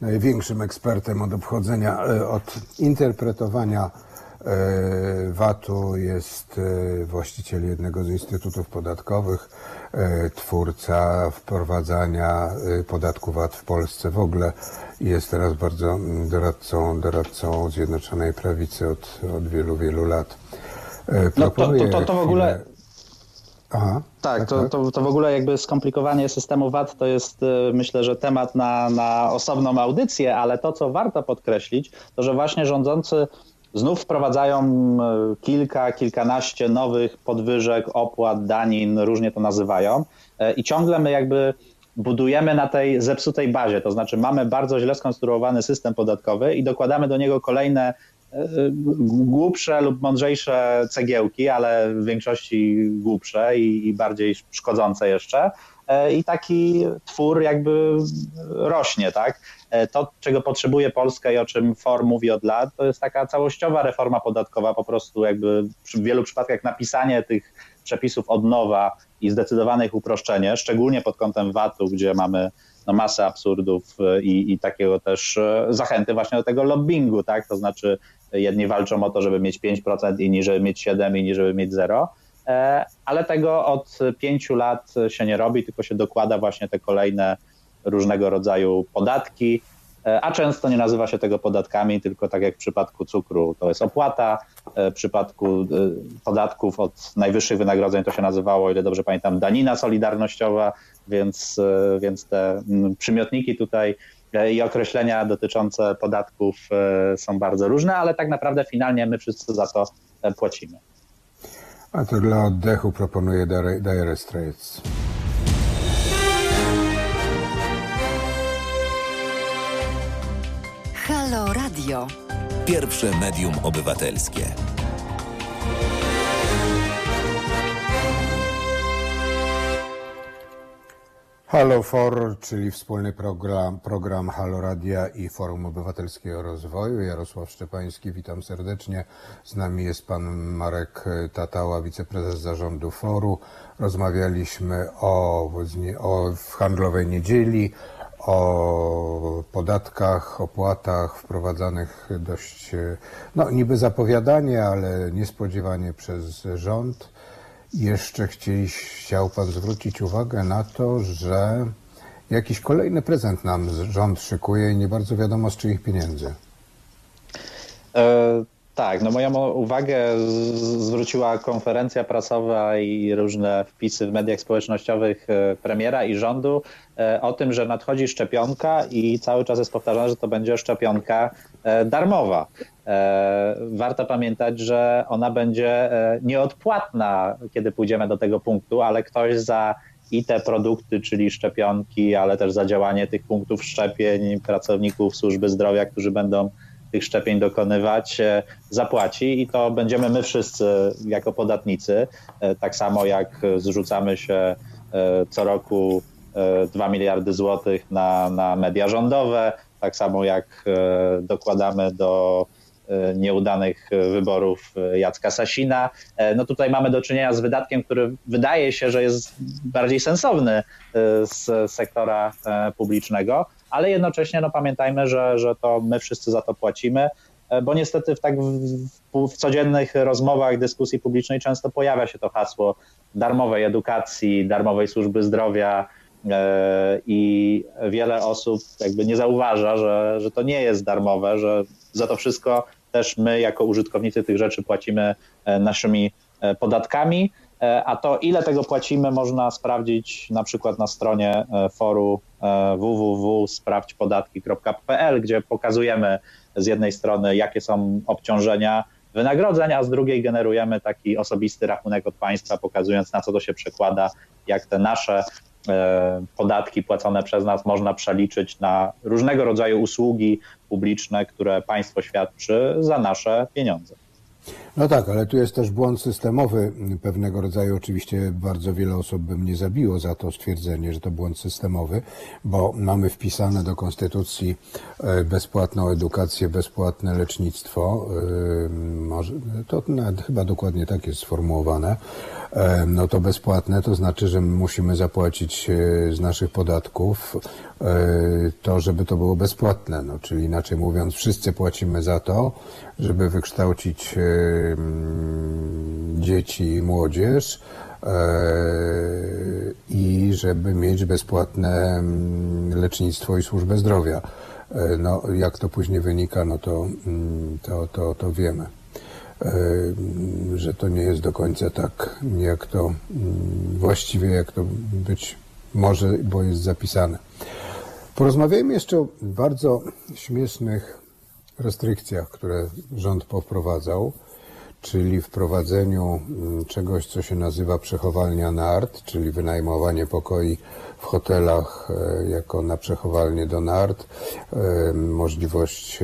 największym ekspertem od obchodzenia, od interpretowania VAT-u jest właściciel jednego z instytutów podatkowych, E, twórca wprowadzania e, podatku VAT w Polsce w ogóle jest teraz bardzo mm, doradcą, doradcą Zjednoczonej Prawicy od, od wielu, wielu lat. E, no to, to, to w ogóle... Aha, tak, tak, to, tak. To, to w ogóle jakby skomplikowanie systemu VAT to jest myślę, że temat na, na osobną audycję, ale to, co warto podkreślić, to że właśnie rządzący znów wprowadzają e, kilka, kilkanaście nowych podwyżek, opłat, danin, różnie to nazywają. E, I ciągle my jakby budujemy na tej zepsutej bazie, to znaczy mamy bardzo źle skonstruowany system podatkowy i dokładamy do niego kolejne głupsze lub mądrzejsze cegiełki, ale w większości głupsze i, i bardziej szkodzące jeszcze. I taki twór jakby rośnie, tak? E, to, czego potrzebuje Polska i o czym FOR mówi od lat, to jest taka całościowa reforma podatkowa, po prostu jakby w wielu przypadkach napisanie tych przepisów od nowa i zdecydowane ich uproszczenie, szczególnie pod kątem VAT-u, gdzie mamy no, masę absurdów e, i, i takiego też e, zachęty właśnie do tego lobbingu, tak? To znaczy jedni walczą o to, żeby mieć 5%, inni żeby mieć 7%, inni żeby mieć 0%. Ale tego od pięciu lat się nie robi, tylko się dokłada właśnie te kolejne różnego rodzaju podatki, e, a często nie nazywa się tego podatkami, tylko tak jak w przypadku cukru to jest opłata, e, w przypadku e, podatków od najwyższych wynagrodzeń to się nazywało, ile dobrze pamiętam, danina solidarnościowa, więc, więc te przymiotniki tutaj i określenia dotyczące podatków są bardzo różne, ale tak naprawdę finalnie my wszyscy za to płacimy. A to dla oddechu proponuję Dire Straits. Halo Radio. Pierwsze medium obywatelskie. Halo For, czyli wspólny program, program Halo Radia i Forum Obywatelskiego Rozwoju. Jarosław Szczepański, witam serdecznie. Z nami jest pan Marek Tatała, wiceprezes zarządu Foru. Rozmawialiśmy o, o handlowej niedzieli, o podatkach, opłatach wprowadzanych dość, no niby zapowiadanie, ale niespodziewanie przez rząd. Jeszcze chcieli, chciał Pan zwrócić uwagę na to, że jakiś kolejny prezent nam rząd szykuje i nie bardzo wiadomo z czyich pieniędzy. E, tak, no moją uwagę zwróciła konferencja prasowa i różne wpisy w mediach społecznościowych e, premiera i rządu e, o tym, że nadchodzi szczepionka i cały czas jest powtarzane, że to będzie szczepionka e, darmowa. Warto pamiętać, że ona będzie nieodpłatna, kiedy pójdziemy do tego punktu, ale ktoś za i te produkty, czyli szczepionki, ale też za działanie tych punktów szczepień, pracowników służby zdrowia, którzy będą tych szczepień dokonywać, e, zapłaci i to będziemy my wszyscy jako podatnicy, e, tak samo jak zrzucamy się e, co roku 2 miliardy złotych na, na media rządowe, tak samo jak dokładamy do nieudanych wyborów Jacka Sasina. No tutaj mamy do czynienia z wydatkiem, który wydaje się, że jest bardziej sensowny z sektora publicznego, ale jednocześnie no, pamiętajmy, że, że to my wszyscy za to płacimy, e, bo niestety w tak w, w codziennych rozmowach, dyskusji publicznej często pojawia się to hasło darmowej edukacji, darmowej służby zdrowia, e, i wiele osób jakby nie zauważa, że, że to nie jest darmowe, że za to wszystko też my jako użytkownicy tych rzeczy płacimy e, naszymi podatkami. E, a to ile tego płacimy można sprawdzić na przykład na stronie e, foru e, www.sprawdźpodatki.pl, gdzie pokazujemy z jednej strony jakie są obciążenia wynagrodzeń, a z drugiej generujemy taki osobisty rachunek od państwa, pokazując na co to się przekłada, jak te nasze podatki płacone przez nas można przeliczyć na różnego rodzaju usługi publiczne, które państwo świadczy za nasze pieniądze. No tak, ale tu jest też błąd systemowy pewnego rodzaju. Oczywiście bardzo wiele osób by mnie zabiło za to stwierdzenie, że to błąd systemowy, bo mamy wpisane do Konstytucji e, bezpłatną edukację, bezpłatne lecznictwo. E, to chyba dokładnie tak jest sformułowane. E, no to bezpłatne to znaczy, że musimy zapłacić z naszych podatków to, żeby to było bezpłatne. No, czyli inaczej mówiąc, wszyscy płacimy za to, żeby wykształcić dzieci i młodzież e, i żeby mieć bezpłatne lecznictwo i służbę zdrowia. E, no, jak to później wynika, no to, to, to, to wiemy, e, że to nie jest do końca tak, jak to właściwie, jak to być może, bo jest zapisane. Porozmawiajmy jeszcze o bardzo śmiesznych restrykcjach, które rząd poprowadzał czyli wprowadzeniu mm, czegoś, co się nazywa przechowalnia nart, czyli wynajmowanie pokoi w hotelach e, jako na przechowalnię do nart, możliwość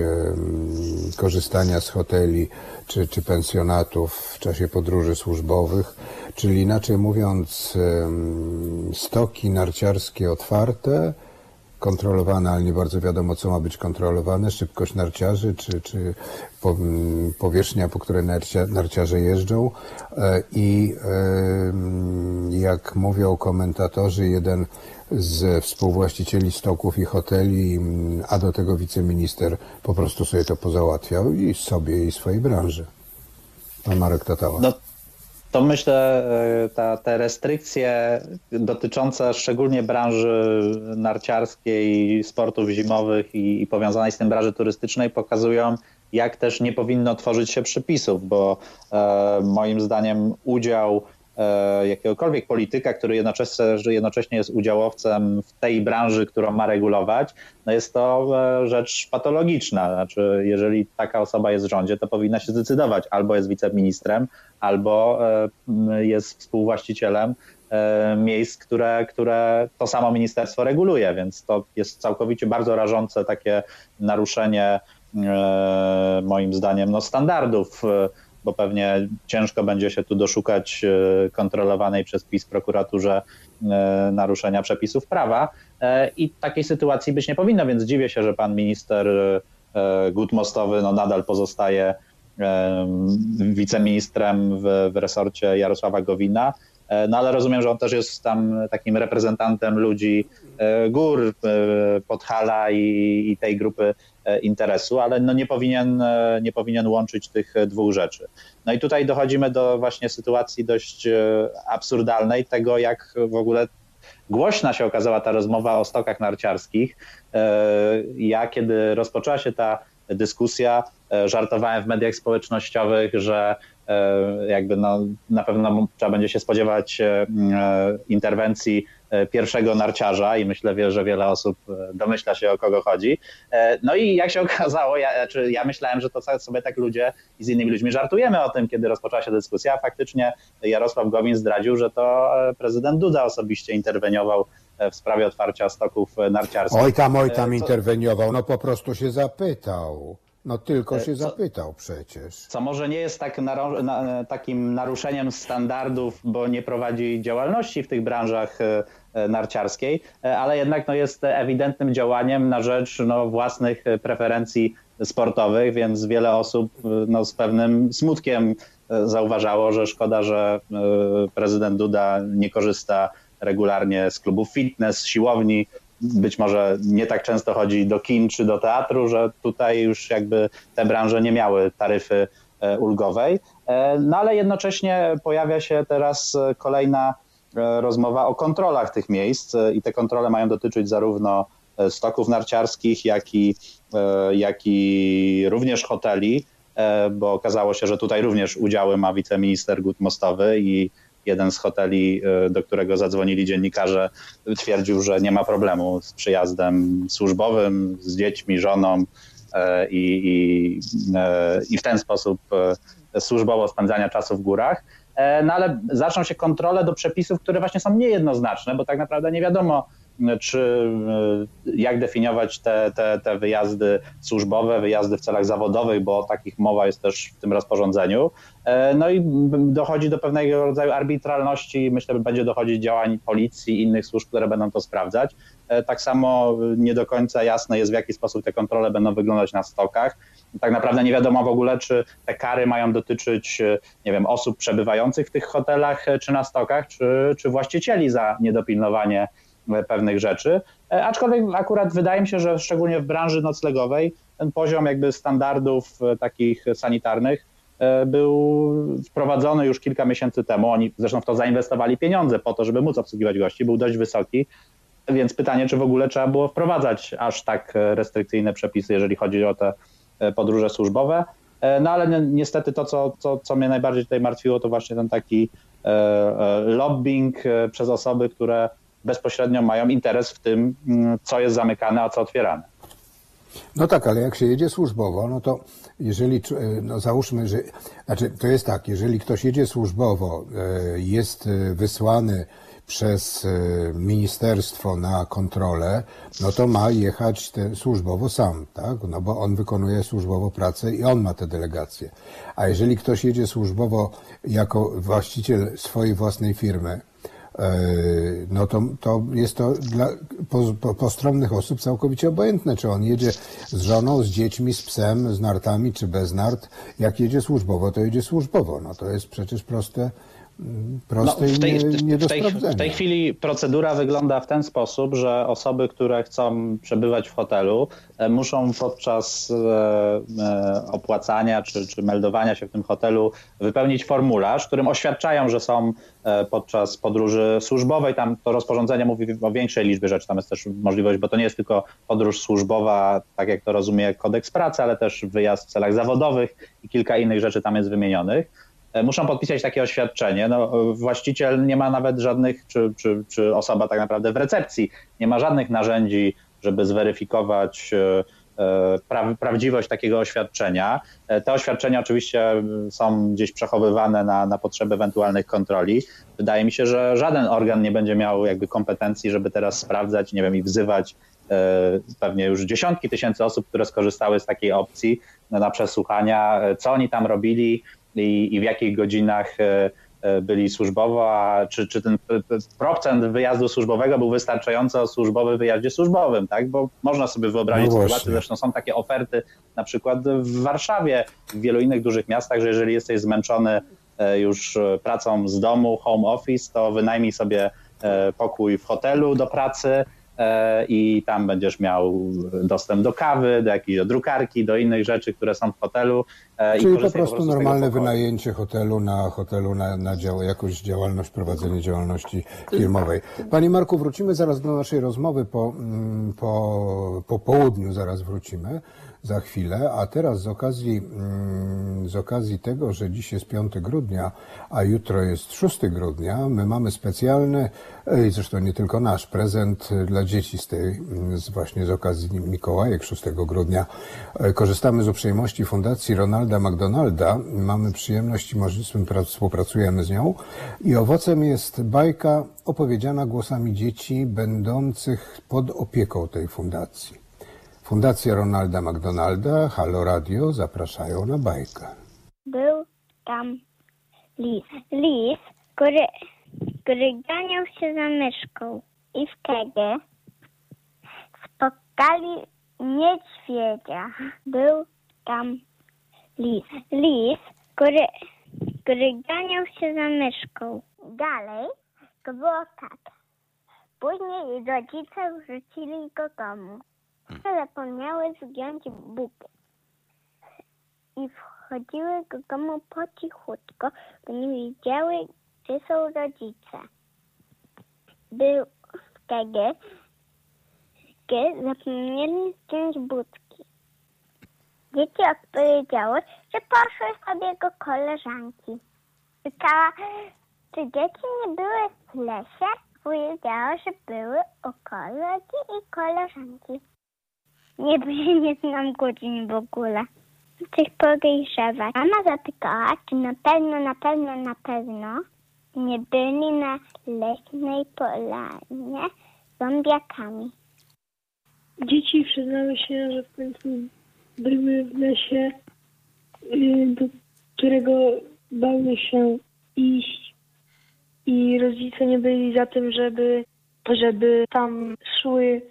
korzystania z hoteli czy, czy pensjonatów w czasie podróży służbowych, czyli inaczej mówiąc stoki narciarskie otwarte, kontrolowane, ale nie bardzo wiadomo, co ma być kontrolowane, szybkość narciarzy, czy, czy powierzchnia, po której narciarze jeżdżą. E, I jak mówią komentatorzy, jeden z współwłaścicieli stoków i hoteli, a do tego wiceminister po prostu sobie to pozałatwiał i sobie i swojej branży. Pan Marek Tatała. No to myślę, e, ta, te restrykcje dotyczące szczególnie branży narciarskiej, sportów zimowych i, i powiązanej z tym branży turystycznej pokazują, jak też nie powinno tworzyć się przepisów, bo e, moim zdaniem udział jakiegokolwiek polityka, który jednocześnie, jednocześnie jest udziałowcem w tej branży, którą ma regulować, no jest to e, rzecz patologiczna. Znaczy, jeżeli taka osoba jest w rządzie, to powinna się zdecydować, albo jest wiceministrem, albo e, jest współwłaścicielem miejsc, które, które to samo ministerstwo reguluje, więc to jest całkowicie bardzo rażące takie naruszenie moim zdaniem no, standardów bo pewnie ciężko będzie się tu doszukać e, kontrolowanej przez PiS prokuraturze e, naruszenia przepisów prawa e, i takiej sytuacji być nie powinno, więc dziwię się, że pan minister Gutmostowy no, nadal pozostaje wiceministrem w, w resorcie Jarosława Gowina. No ale rozumiem, że on też jest tam takim reprezentantem ludzi gór, Podhala i, i tej grupy interesu, ale no nie, powinien, e, nie powinien łączyć tych dwóch rzeczy. No i tutaj dochodzimy do właśnie sytuacji dość e, absurdalnej, tego jak w ogóle głośna się okazała ta rozmowa o stokach narciarskich. Ja, kiedy rozpoczęła się ta dyskusja, żartowałem w mediach społecznościowych, że jakby no, na pewno trzeba będzie się spodziewać interwencji E, pierwszego narciarza i myślę, że wiele osób e, domyśla się o kogo chodzi. E, no i jak się okazało, ja, znaczy ja myślałem, że to sobie tak ludzie i z innymi ludźmi żartujemy o tym, kiedy rozpoczęła się dyskusja, a faktycznie Jarosław Gowin zdradził, że to prezydent Duda osobiście interweniował w sprawie otwarcia stoków narciarskich. Oj tam, oj tam interweniował, no po prostu się zapytał. No tylko e, się co, zapytał przecież. Co może nie jest tak na, takim naruszeniem standardów, bo nie prowadzi działalności w tych branżach e, e, narciarskiej, ale jednak no, jest ewidentnym działaniem na rzecz no, własnych preferencji sportowych, więc wiele osób no, z pewnym smutkiem zauważało, że szkoda, że prezydent Duda nie korzysta regularnie z klubów fitness, siłowni, być może nie tak często chodzi do kin czy do teatru, że tutaj już jakby te branże nie miały taryfy e, ulgowej. E, no ale jednocześnie pojawia się teraz kolejna e, rozmowa o kontrolach tych miejsc i te kontrole mają dotyczyć zarówno stoków narciarskich, jak i, jak i również hoteli, bo okazało się, że tutaj również udziały ma wiceminister Gutmostowy i jeden z hoteli, e, do którego zadzwonili dziennikarze, twierdził, że nie ma problemu z przyjazdem służbowym, z dziećmi, żoną e, i, i, e, i w ten sposób służbowo spędzania czasu w górach. no ale zaczną się kontrole do przepisów, które właśnie są niejednoznaczne, bo tak naprawdę nie wiadomo, czy jak definiować te, te, te wyjazdy służbowe, wyjazdy w celach zawodowych, bo o takich mowa jest też w tym rozporządzeniu. No i dochodzi do pewnego rodzaju arbitralności, myślę, że będzie dochodzić działań policji i innych służb, które będą to sprawdzać. Tak samo nie do końca jasne jest, w jaki sposób te kontrole będą wyglądać na stokach. Tak naprawdę nie wiadomo w ogóle, czy te kary mają dotyczyć, nie wiem, osób przebywających w tych hotelach czy na stokach, czy, czy właścicieli za niedopilnowanie pewnych rzeczy. Aczkolwiek akurat wydaje mi się, że szczególnie w branży noclegowej ten poziom jakby standardów takich sanitarnych był wprowadzony już kilka miesięcy temu. Oni zresztą w to zainwestowali pieniądze po to, żeby móc obsługiwać gości. Był dość wysoki. Więc pytanie, czy w ogóle trzeba było wprowadzać aż tak restrykcyjne przepisy, jeżeli chodzi o te podróże służbowe. No ale niestety to, co, co, co mnie najbardziej tutaj martwiło, to właśnie ten taki lobbying przez osoby, które bezpośrednio mają interes w tym, co jest zamykane, a co otwierane. No tak, ale jak się jedzie służbowo, no to jeżeli, no załóżmy, że, znaczy to jest tak, jeżeli ktoś jedzie służbowo, jest wysłany przez ministerstwo na kontrolę, no to ma jechać te służbowo sam, tak? No bo on wykonuje służbowo pracę i on ma te delegacje. A jeżeli ktoś jedzie służbowo jako właściciel swojej własnej firmy, no to, to jest to dla postronnych osób całkowicie obojętne, czy on jedzie z żoną, z dziećmi, z psem, z nartami, czy bez nart. Jak jedzie służbowo, to jedzie służbowo. No to jest przecież proste, proste no, w tej, i nie, nie w tej, w tej chwili procedura wygląda w ten sposób, że osoby, które chcą przebywać w hotelu, muszą podczas opłacania czy, czy meldowania się w tym hotelu wypełnić formularz, którym oświadczają, że są podczas podróży służbowej. Tam to rozporządzenie mówi o większej liczbie rzeczy. Tam jest też możliwość, bo to nie jest tylko podróż służbowa, tak jak to rozumie kodeks pracy, ale też wyjazd w celach zawodowych i kilka innych rzeczy tam jest wymienionych muszą podpisać takie oświadczenie. No, właściciel nie ma nawet żadnych, czy, czy, czy osoba tak naprawdę w recepcji, nie ma żadnych narzędzi, żeby zweryfikować pra, prawdziwość takiego oświadczenia. Te oświadczenia oczywiście są gdzieś przechowywane na, na potrzeby ewentualnych kontroli. Wydaje mi się, że żaden organ nie będzie miał jakby kompetencji, żeby teraz sprawdzać, nie wiem, i wzywać pewnie już dziesiątki tysięcy osób, które skorzystały z takiej opcji na przesłuchania, co oni tam robili, i, i w jakich godzinach byli służbowo, a czy, czy ten procent wyjazdu służbowego był wystarczający o służbowy wyjazdzie służbowym, tak? Bo można sobie wyobrazić no sytuację, zresztą są takie oferty na przykład w Warszawie, w wielu innych dużych miastach, że jeżeli jesteś zmęczony już pracą z domu, home office, to wynajmij sobie pokój w hotelu do pracy, i tam będziesz miał dostęp do kawy, do jakiejś drukarki, do innych rzeczy, które są w hotelu. Czyli po prostu, po prostu normalne wynajęcie hotelu na hotelu na, na dział, jakąś działalność, prowadzenie działalności firmowej. Panie Marku, wrócimy zaraz do naszej rozmowy po, mm, po, po południu, zaraz wrócimy za chwilę, a teraz z okazji, mm, z okazji tego, że dziś jest 5 grudnia, a jutro jest 6 grudnia, my mamy specjalny, zresztą nie tylko nasz, prezent dla dzieci z tej, mm, z właśnie z okazji Mikołajek 6 grudnia. E, korzystamy z uprzejmości Fundacji Ronalda McDonalda. Mamy przyjemność i współpracujemy z nią. I owocem jest bajka opowiedziana głosami dzieci będących pod opieką tej fundacji. Fundacja Ronalda McDonalda, Halo Radio zapraszają na bajkę. Był tam lis. Lis, który, który ganiał się za myszką. I wtedy spotkali niedźwiedzia. Był tam lis. Lis, który, który ganiał się za myszką. Dalej to było tak. Później rodzice wrzucili go domu. Zapomniały zgiąć buty. I wchodziły do domu po cichutko, bo nie wiedziały, gdzie są rodzice. Był wtedy, kiedy zapomnieli zdjąć butki. Dzieci odpowiedziały, że poszły sobie do koleżanki. Pytała, czy dzieci nie były w lesie? Powiedziała, że były u kolegi i koleżanki. Nie, bo ja nie znam godzin w ogóle. coś podejrzewać. Mama zapytała, czy na pewno, na pewno, na pewno nie byli na leśnej polanie zombiakami. Dzieci przyznały się, że w końcu były w lesie, y, do którego bały się iść i rodzice nie byli za tym, żeby, żeby tam szły.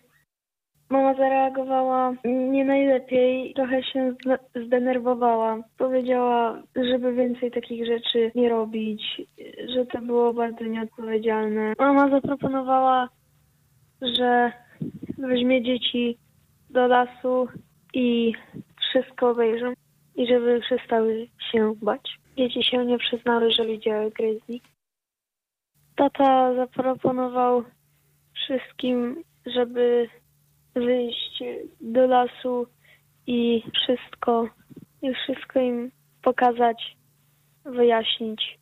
Mama zareagowała nie najlepiej, trochę się zde- zdenerwowała. Powiedziała, żeby więcej takich rzeczy nie robić, że to było bardzo nieodpowiedzialne. Mama zaproponowała, że weźmie dzieci do lasu i wszystko obejrzą i żeby przestały się bać. Dzieci się nie przyznały, że widziały grizzly. Tata zaproponował wszystkim, żeby wyjść do lasu i wszystko, i wszystko im pokazać, wyjaśnić.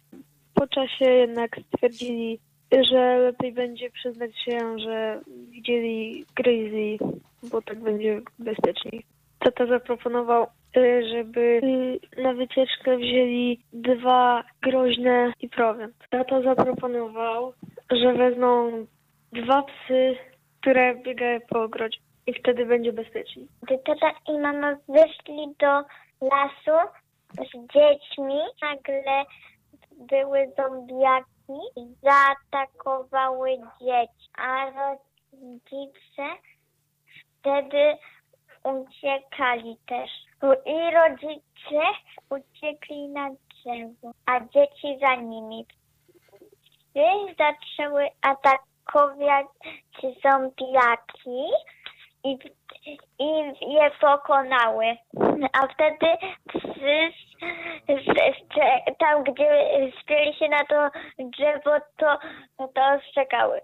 Po czasie jednak stwierdzili, że lepiej będzie przyznać się, że widzieli grizzly, bo tak będzie bezpieczniej. Tata zaproponował, y, żeby na wycieczkę wzięli dwa groźne i prowiant. Tata zaproponował, że wezmą dwa psy, które biegają po ogrodzie i wtedy będzie bezpieczniej. Gdy tata i mama wyszli do lasu z dziećmi, nagle były zombiaki i zaatakowały dzieci, a rodzice wtedy uciekali też. I rodzice uciekli na drzewo, a dzieci za nimi. Psy zaczęły atakować zombiaki i, i je pokonały. A wtedy psy z, z, z, tam, gdzie spieli się na to drzewo, to, to ostrzekały.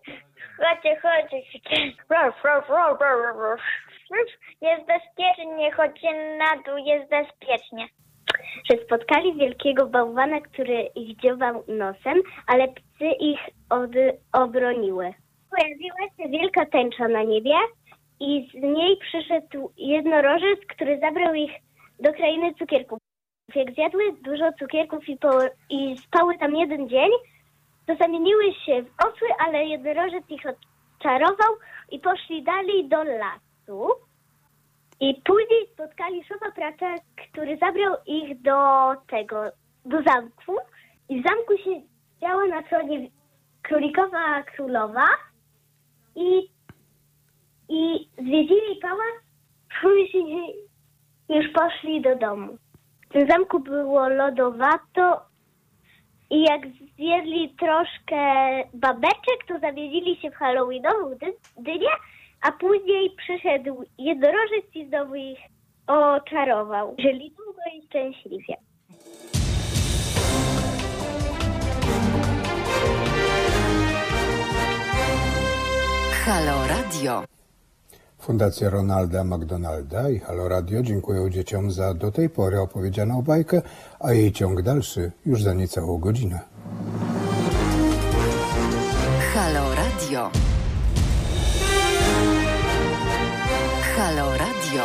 Chodźcie, chodźcie. Ruf, ruf, ruf, ruf, ruf. Jest bezpiecznie, chodźcie na dół, jest bezpiecznie. Że spotkali wielkiego bałwana, który ich dziobał nosem, ale psy ich od, obroniły. Pojawiła się wielka tęcza na niebie i z niej przyszedł jednorożec, który zabrał ich do krainy cukierków. Jak zjadły dużo cukierków i, po, i spały tam jeden dzień, to zamieniły się w osły, ale jednorożec ich odczarował i poszli dalej do lasu. I później spotkali szopa pracza, który zabrał ich do tego, do zamku. I w zamku siedziała na tronie królikowa królowa i, i zwiedzili pałac, później już poszli do domu. W tym zamku było lodowato i jak zjedli troszkę babeczek, to zamienili się w halloweenową dy- dynię, a później przyszedł jednorożec i znowu ich oczarował. Żyli długo i szczęśliwie. Halo Radio. Fundacja Ronalda McDonalda i Halo Radio dziękują dzieciom za do tej pory opowiedzianą bajkę, a jej ciąg dalszy już za niecałą godzinę. Halo Radio. Halo Radio.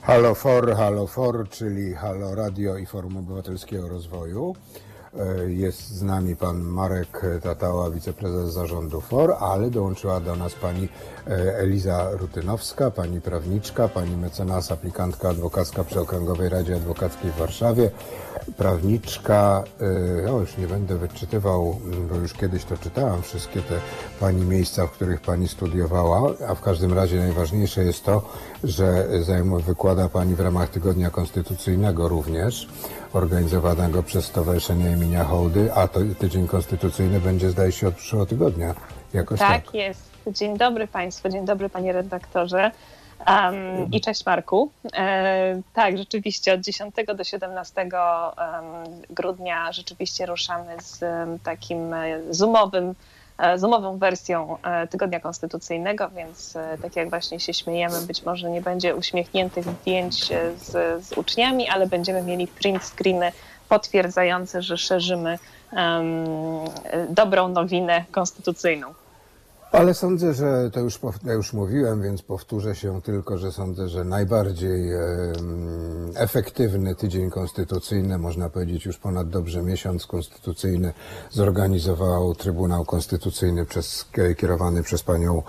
Halo For, Halo For, czyli Halo Radio i Forum Obywatelskiego Rozwoju. E, Jest z nami pan Marek Tatała, wiceprezes zarządu FOR, ale dołączyła do nas pani e, Eliza Rutynowska, pani prawniczka, pani mecenas, aplikantka adwokacka przy Okręgowej Radzie Adwokackiej w Warszawie, prawniczka, e, o już nie będę wyczytywał, bo już kiedyś to czytałam, wszystkie te pani miejsca, w których pani studiowała, a w każdym razie najważniejsze jest to, że zajmuje, wykłada pani w ramach Tygodnia Konstytucyjnego również, organizowanego przez Stowarzyszenie imienia Hołdy, a to Tydzień Konstytucyjny będzie zdaje się od przyszłego tygodnia. Jakoś tak. Tak jest. Dzień dobry Państwu, dzień dobry Panie redaktorze um, i cześć Marku. E, tak, rzeczywiście od 10 do 17 em, grudnia rzeczywiście ruszamy z takim e, zoomowym, zoomową wersją e, Tygodnia Konstytucyjnego, więc e, tak jak właśnie się śmiejemy, być może nie będzie uśmiechniętych zdjęć e, z, z uczniami, ale będziemy mieli print screeny potwierdzające, że szerzymy em, dobrą nowinę konstytucyjną. Ale sądzę, że to już, ja już mówiłem, więc powtórzę się tylko, że sądzę, że najbardziej efektywny tydzień konstytucyjny, można powiedzieć już ponad dobrze miesiąc konstytucyjny, zorganizował Trybunał Konstytucyjny przez, kierowany przez panią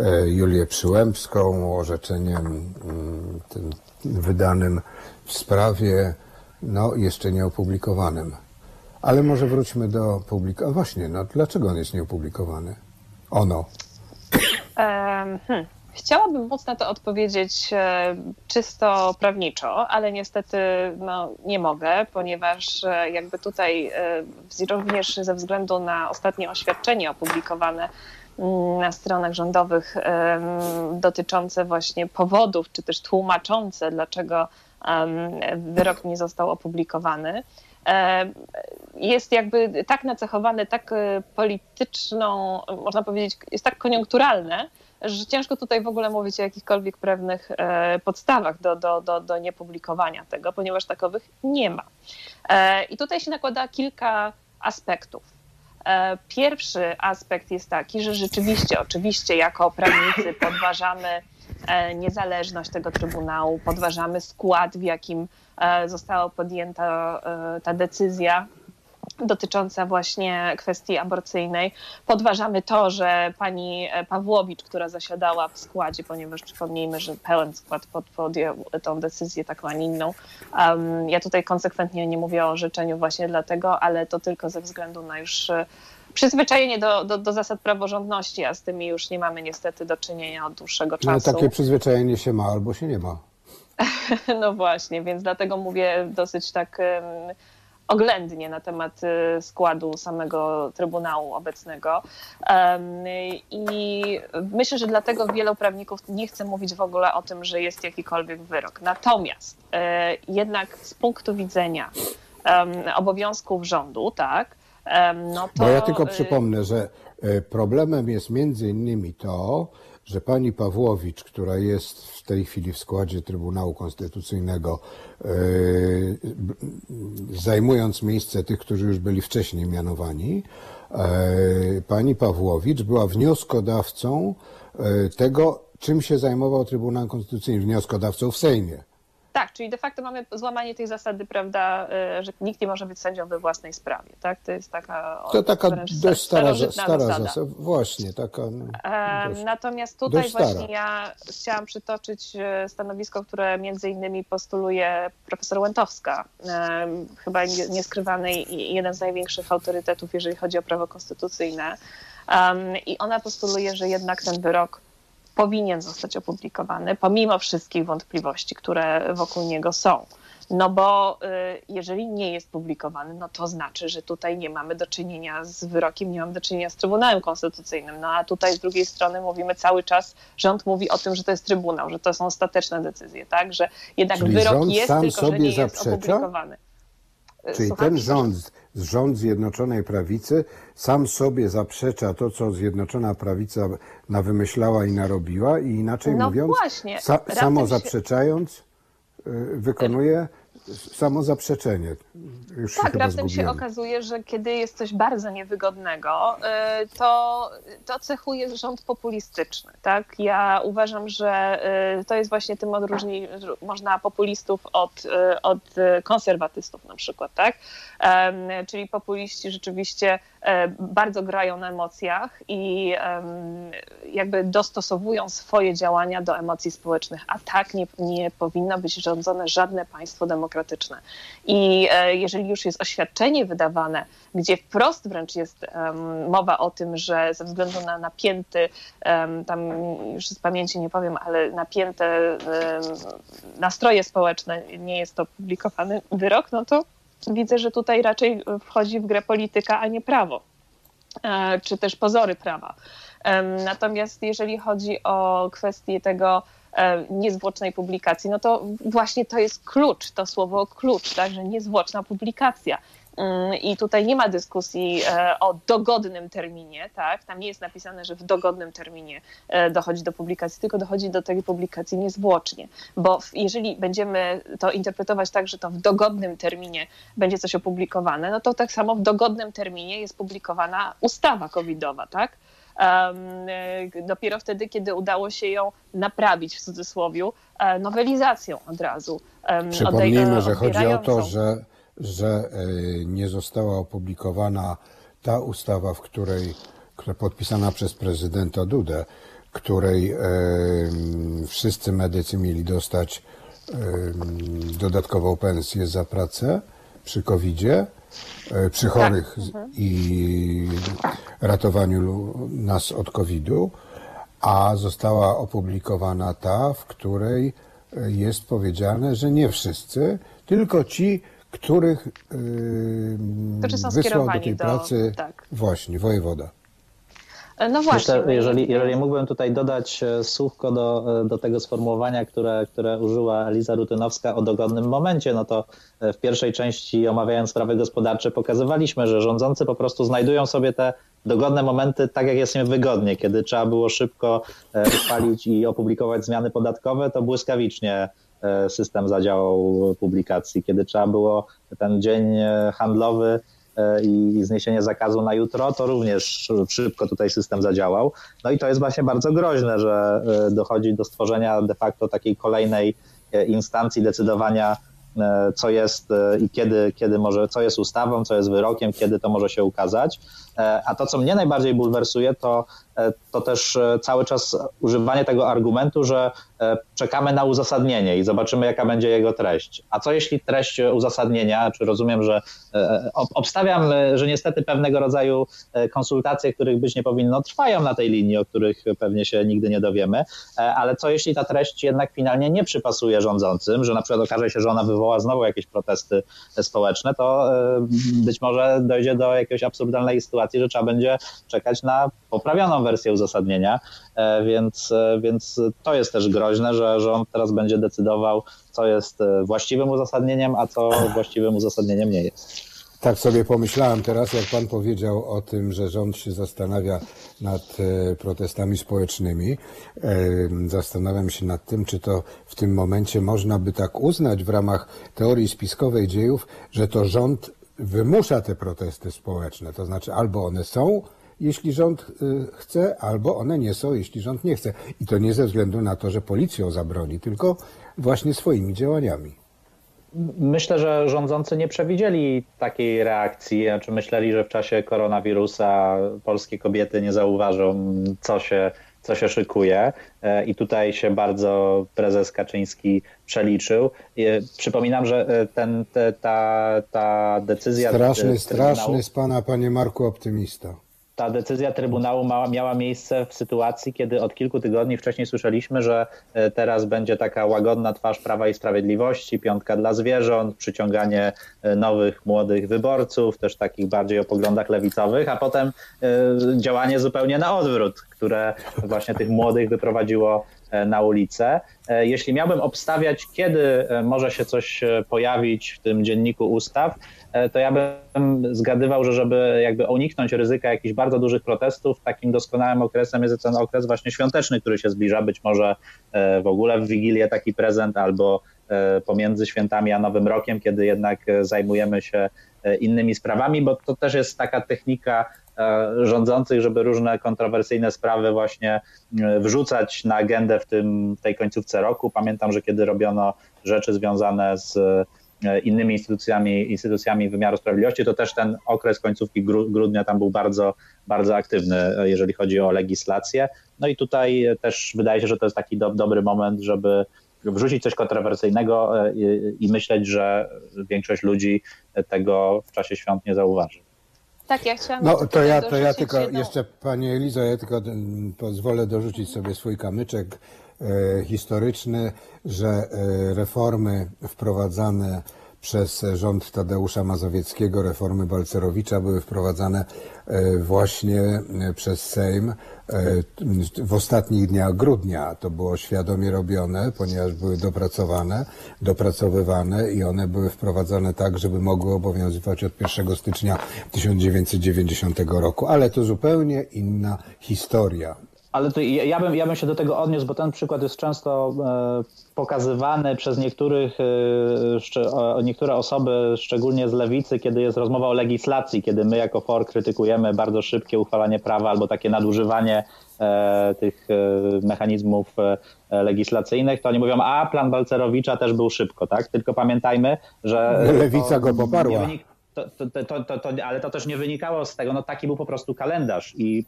e, Julię Przyłębską orzeczeniem mm, tym wydanym w sprawie, no jeszcze nieopublikowanym. Ale może wróćmy do publikacji. Właśnie, no dlaczego on jest nieopublikowany? Ono. Hmm. Chciałabym móc na to odpowiedzieć e, czysto prawniczo, ale niestety no, nie mogę, ponieważ e, jakby tutaj e, również ze względu na ostatnie oświadczenie opublikowane mm, na stronach rządowych dotyczące właśnie powodów, czy też tłumaczące, dlaczego wyrok nie został opublikowany, jest jakby tak nacechowane, tak polityczną, można powiedzieć, jest tak koniunkturalne, że ciężko tutaj w ogóle mówić o jakichkolwiek pewnych e, podstawach do, do, do, do niepublikowania tego, ponieważ takowych nie ma. E, I tutaj się nakłada kilka aspektów. E, pierwszy aspekt jest taki, że rzeczywiście, oczywiście, jako prawnicy podważamy niezależność tego Trybunału, podważamy skład, w jakim została podjęta ta decyzja dotycząca właśnie kwestii aborcyjnej. Podważamy to, że pani Pawłowicz, która zasiadała w składzie, ponieważ przypomnijmy, że pełen skład podjął tą decyzję taką, a nie inną. Um, ja tutaj konsekwentnie nie mówię o orzeczeniu właśnie dlatego, ale to tylko ze względu na już e, przyzwyczajenie do, do, do, zasad praworządności, a z tymi już nie mamy niestety do czynienia od dłuższego czasu. No, takie przyzwyczajenie się ma albo się nie ma. no właśnie, więc dlatego mówię dosyć tak um, oględnie na temat y, składu samego Trybunału obecnego. I myślę, że dlatego wielu prawników nie chce mówić w ogóle o tym, że jest jakikolwiek wyrok. Natomiast y, jednak z punktu widzenia obowiązków rządu, tak, no to... Bo ja tylko y, przypomnę, że problemem jest między innymi to, że pani Pawłowicz, która jest w tej chwili w składzie Trybunału Konstytucyjnego, yy, zajmując miejsce tych, którzy już byli wcześniej mianowani, pani Pawłowicz była wnioskodawcą tego, czym się zajmował Trybunał Konstytucyjny, wnioskodawcą w Sejmie. Tak, czyli de facto mamy złamanie tej zasady, prawda, y, że nikt nie może być sędzią we własnej sprawie, tak? To jest taka To taka dość stara, stara zasada. zasada. Właśnie, taka. No, dość, Natomiast tutaj właśnie ja chciałam przytoczyć y, stanowisko, które między innymi postuluje profesor Łętowska, chyba nieskrywany i jeden z największych autorytetów, jeżeli chodzi o prawo konstytucyjne. I ona postuluje, że jednak ten wyrok powinien zostać opublikowany, pomimo wszystkich wątpliwości, które wokół niego są. No bo y, jeżeli nie jest publikowany, no to znaczy, że tutaj nie mamy do czynienia z wyrokiem, nie mamy do czynienia z Trybunałem Konstytucyjnym. No a tutaj z drugiej strony mówimy cały czas, rząd mówi o tym, że to jest Trybunał, że to są ostateczne decyzje, tak? Że jednak Czyli wyrok jest, tylko że nie zaprzecza? jest opublikowany. Czyli Słucham, ten rząd, rząd Zjednoczonej Prawicy sam sobie zaprzecza to, co Zjednoczona Prawica nawymyślała i narobiła i inaczej no mówiąc, właśnie, sa, samo zaprzeczając, się... wykonuje samo zaprzeczenie. Już tak, się raptem się okazuje, że kiedy jest coś bardzo niewygodnego, y, to, to cechuje rząd populistyczny. Tak? Ja uważam, że y, to jest właśnie tym odróżni, można populistów od, y, od konserwatystów na przykład. Tak? Czyli populiści rzeczywiście e, bardzo grają na emocjach i jakby dostosowują swoje działania do emocji społecznych, a tak nie, nie powinno być rządzone żadne państwo demokratyczne. I e, jeżeli już jest oświadczenie wydawane, gdzie wprost wręcz jest um, mowa o tym, że ze względu na napięty, um, tam już z pamięci nie powiem, ale napięte um, nastroje społeczne, nie jest to publikowany wyrok, no to widzę, że tutaj raczej wchodzi w grę polityka, a nie prawo, e, czy też pozory prawa. Natomiast jeżeli chodzi o kwestię tego, niezwłocznej publikacji, no to właśnie to jest klucz, to słowo klucz, tak, że niezwłoczna publikacja. Mm, I tutaj nie ma dyskusji e, o dogodnym terminie, tak? Tam nie jest napisane, że w dogodnym terminie e, dochodzi do publikacji, tylko dochodzi do tej publikacji niezwłocznie. Bo jeżeli będziemy to interpretować tak, że to w dogodnym terminie będzie coś opublikowane, no to tak samo w dogodnym terminie jest publikowana ustawa covidowa, tak? Dopiero wtedy, kiedy udało się ją naprawić w cudzysłowie nowelizacją od razu. Przypomnijmy, że chodzi o to, że, że nie została opublikowana ta ustawa, w której, która podpisana przez prezydenta Dudę, której wszyscy medycy mieli dostać dodatkową pensję za pracę przy COVID-zie, e, przy tak. chorych mhm. i ratowaniu nas od COVID-u, a została opublikowana ta, w której e, jest powiedziane, że nie wszyscy, tylko ci, których yy, wysłał do tej pracy do, tak. właśnie wojewoda. No właśnie. Myślę, jeżeli, jeżeli mógłbym tutaj dodać e, słówko do, e, do tego sformułowania, które, które użyła Eliza Rutynowska o dogodnym momencie, no to e, w pierwszej części omawiając sprawy gospodarcze pokazywaliśmy, że rządzący po prostu znajdują sobie te dogodne momenty tak, jak jest im wygodnie. Kiedy trzeba było szybko uchwalić i opublikować zmiany podatkowe, to błyskawicznie system zadziałał publikacji. Kiedy trzeba było ten dzień handlowy E, i zniesienie zakazu na jutro, to również szybko tutaj system zadziałał. No i to jest właśnie bardzo groźne, że e, dochodzi do stworzenia de facto takiej kolejnej e, instancji decydowania, co jest i kiedy, kiedy może, co jest ustawą, co jest wyrokiem, kiedy to może się ukazać. A to, co mnie najbardziej bulwersuje, to E, to też e, cały czas używanie tego argumentu, że e, czekamy na uzasadnienie i zobaczymy, jaka będzie jego treść. A co jeśli treść uzasadnienia, czy rozumiem, że obstawiam, że niestety pewnego rodzaju konsultacje, których być nie powinno, trwają na tej linii, o których pewnie się nigdy nie dowiemy, ale co jeśli ta treść jednak finalnie nie przypasuje rządzącym, że na przykład okaże się, że ona wywoła znowu jakieś protesty społeczne, to być może dojdzie do jakiejś absurdalnej sytuacji, że trzeba będzie czekać na poprawioną wersję uzasadnienia, e, więc, e, więc to jest też groźne, że rząd teraz będzie decydował, co jest e, właściwym uzasadnieniem, a co właściwym uzasadnieniem nie jest. Tak sobie pomyślałem teraz, jak pan powiedział o tym, że rząd się zastanawia nad protestami społecznymi. Zastanawiam się nad tym, czy to w tym momencie można by tak uznać w ramach teorii spiskowej dziejów, że to rząd wymusza te protesty społeczne. To znaczy albo one są, jeśli rząd y, chce, albo one nie są, jeśli rząd nie chce. I to nie ze względu na to, że policją zabroni, tylko właśnie swoimi działaniami. Myślę, że rządzący nie przewidzieli takiej reakcji. Znaczy myśleli, że w czasie koronawirusa polskie kobiety nie zauważą, co się, co się szykuje. E, I tutaj się bardzo prezes Kaczyński przeliczył. Przypominam, że e, ten, te, ta, ta decyzja. Straszny, straszny z pana, panie Marku, optymista ta decyzja Trybunału ma, miała miejsce w sytuacji, kiedy od kilku tygodni wcześniej słyszeliśmy, że e, teraz będzie taka łagodna twarz Prawa i Sprawiedliwości, piątka dla zwierząt, przyciąganie e, nowych, młodych wyborców, też takich bardziej o poglądach lewicowych, a potem e, działanie zupełnie na odwrót, które właśnie tych młodych wyprowadziło na ulicę. Jeśli miałbym obstawiać, kiedy może się coś pojawić w tym dzienniku ustaw, E, to ja bym zgadywał, że żeby jakby uniknąć ryzyka jakichś bardzo dużych protestów, takim doskonałym okresem jest ten okres właśnie świąteczny, który się zbliża, być może e, w ogóle w Wigilię taki prezent albo e, pomiędzy świętami a Nowym Rokiem, kiedy jednak zajmujemy się innymi sprawami, bo to też jest taka technika rządzących, żeby różne kontrowersyjne sprawy właśnie wrzucać na agendę w, tym, w tej końcówce roku. Pamiętam, że kiedy robiono rzeczy związane z E, innymi instytucjami, instytucjami wymiaru sprawiedliwości, to też ten okres końcówki grudnia tam był bardzo, bardzo aktywny, e, jeżeli chodzi o legislację. No i tutaj też wydaje się, że to jest taki do, dobry moment, żeby wrzucić coś kontrowersyjnego e, i, i myśleć, że większość ludzi tego w czasie świąt nie zauważy. Tak, ja chciałam. No to ja, to ja tylko jedną... jeszcze, Pani Elizo, ja tylko mm, pozwolę dorzucić sobie swój kamyczek E, historyczny, że e, reformy wprowadzane przez rząd Tadeusza Mazowieckiego, reformy Balcerowicza były wprowadzane e, właśnie przez Sejm w ostatnich dniach grudnia. To było świadomie robione, ponieważ były dopracowane, dopracowywane i one były wprowadzane tak, żeby mogły obowiązywać od 1 stycznia 1990 roku. Ale to zupełnie inna historia. Ale to ja, ja, bym, ja bym się do tego odniósł, bo ten przykład jest często e, pokazywany przez niektórych, e, niektóre osoby, szczególnie z lewicy, kiedy jest rozmowa o legislacji, kiedy my jako FOR krytykujemy bardzo szybkie uchwalanie prawa albo takie nadużywanie e, tych mechanizmów legislacyjnych, to oni mówią, a plan Balcerowicza też był szybko, tak? Tylko pamiętajmy, że... Lewica go poparła. To, to, to, to, ale to też nie wynikało z tego, no taki był po prostu kalendarz i,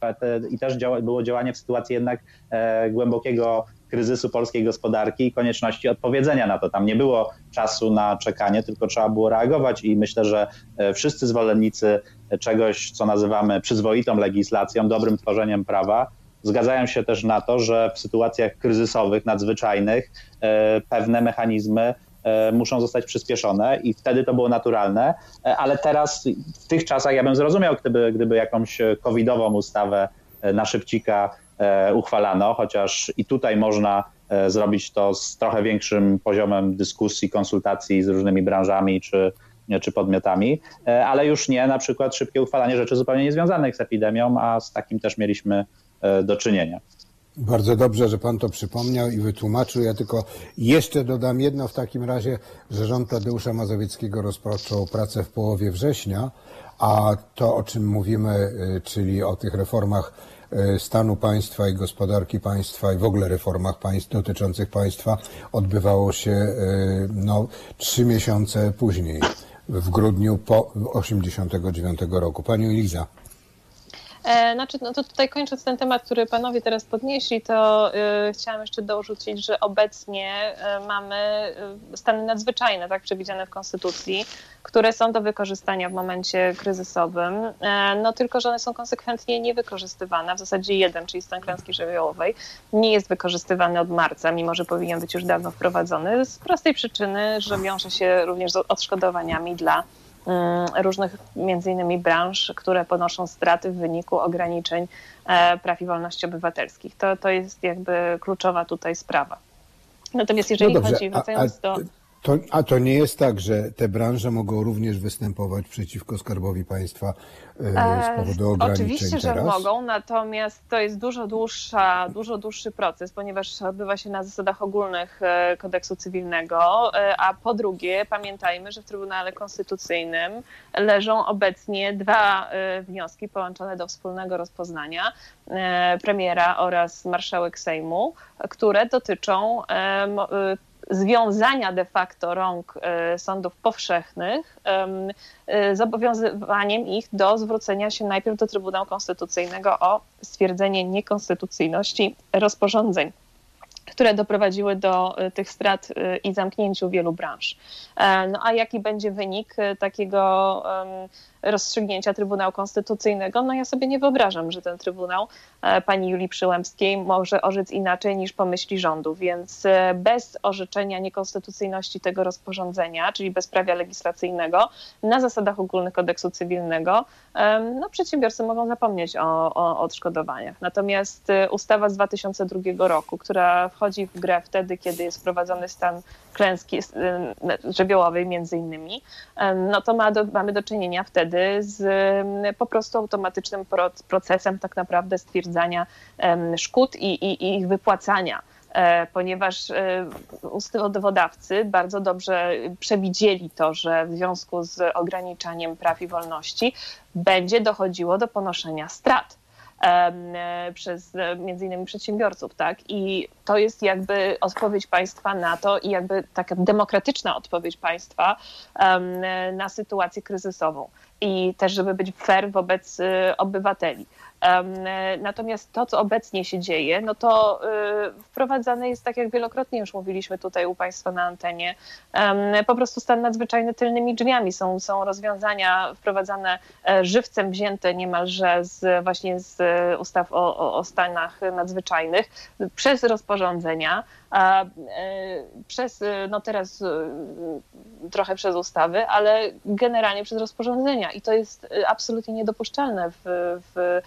i też działa, było działanie w sytuacji jednak e, głębokiego kryzysu polskiej gospodarki i konieczności odpowiedzenia na to. Tam nie było czasu na czekanie, tylko trzeba było reagować i myślę, że e, wszyscy zwolennicy czegoś, co nazywamy przyzwoitą legislacją, dobrym tworzeniem prawa, zgadzają się też na to, że w sytuacjach kryzysowych, nadzwyczajnych e, pewne mechanizmy muszą zostać przyspieszone i wtedy to było naturalne, e, ale teraz w tych czasach ja bym zrozumiał, gdyby, gdyby jakąś covidową ustawę e, na szybcika uchwalano, chociaż i tutaj można zrobić to z trochę większym poziomem dyskusji, konsultacji z różnymi branżami czy, czy podmiotami, ale już nie na przykład szybkie uchwalanie rzeczy zupełnie niezwiązanych z epidemią, a z takim też mieliśmy do czynienia. Bardzo dobrze, że Pan to przypomniał i wytłumaczył. Ja tylko jeszcze dodam jedno w takim razie, że rząd Tadeusza Mazowieckiego rozpoczął pracę w połowie września, a to, o czym mówimy, y, czyli o tych reformach y, stanu państwa i gospodarki państwa i w ogóle reformach państw dotyczących państwa odbywało się y, no, trzy miesiące później, w grudniu po 89 roku. Pani Eliza. E, znaczy, no to tutaj kończąc ten temat, który panowie teraz podnieśli, to y, chciałam jeszcze dorzucić, że obecnie y, mamy stany nadzwyczajne, tak, przewidziane w Konstytucji, które są do wykorzystania w momencie kryzysowym, no tylko, że one są konsekwentnie niewykorzystywane. W zasadzie jeden, czyli stan klęski żywiołowej, nie jest wykorzystywany od marca, mimo że powinien być już dawno wprowadzony, z prostej przyczyny, że wiąże się również z odszkodowaniami dla różnych między innymi branż, które ponoszą straty w wyniku ograniczeń e, praw i wolności obywatelskich. To, to jest jakby kluczowa tutaj sprawa. Natomiast jeżeli no dobrze, chodzi, wracając a, a, do... To, a to nie jest tak, że te branże mogą również występować przeciwko Skarbowi Państwa e, z powodu ograniczeń Oczywiście, teraz? że mogą, natomiast to jest dużo, dłuższa, dużo dłuższy proces, ponieważ odbywa się na zasadach ogólnych e, kodeksu cywilnego, e, a po drugie pamiętajmy, że w Trybunale Konstytucyjnym leżą obecnie dwa wnioski połączone do wspólnego rozpoznania premiera oraz marszałek Sejmu, które dotyczą związania de facto rąk e, sądów powszechnych e, zobowiązywaniem ich do zwrócenia się najpierw do Trybunału Konstytucyjnego o stwierdzenie niekonstytucyjności rozporządzeń które doprowadziły do e, tych strat i zamknięciu wielu branż. No a jaki będzie wynik takiego rozstrzygnięcia Trybunału Konstytucyjnego, no ja sobie nie wyobrażam, że ten Trybunał e, pani Julii Przyłębskiej może orzec inaczej niż pomyśli rządu, więc e, bez orzeczenia niekonstytucyjności tego rozporządzenia, czyli bez prawa legislacyjnego, na zasadach ogólnych kodeksu cywilnego, no przedsiębiorcy mogą zapomnieć o, o odszkodowaniach. Natomiast e, ustawa z 2002 roku, która wchodzi w grę wtedy, kiedy jest wprowadzony stan klęski żywiołowej między innymi, no to ma do, mamy do czynienia wtedy wtedy z po prostu automatycznym procesem tak naprawdę stwierdzania szkód i, i, i ich wypłacania e, ponieważ e, ustawodawcy bardzo dobrze przewidzieli to, że w związku z ograniczaniem praw i wolności będzie dochodziło do ponoszenia strat e, przez między innymi przedsiębiorców, tak? I to jest jakby odpowiedź państwa na to i jakby taka demokratyczna odpowiedź państwa na sytuację kryzysową i też, żeby być fair wobec y, obywateli. Natomiast to, co obecnie się dzieje, no to y, wprowadzane jest, tak jak wielokrotnie już mówiliśmy tutaj u Państwa na antenie, po prostu stan nadzwyczajny tylnymi drzwiami. Są, są rozwiązania wprowadzane e, żywcem wzięte niemalże z, właśnie z ustaw o, o, o stanach nadzwyczajnych przez rozporządzenia, a e, przez, no teraz e, trochę przez ustawy, ale generalnie przez rozporządzenia. I to jest absolutnie niedopuszczalne w, w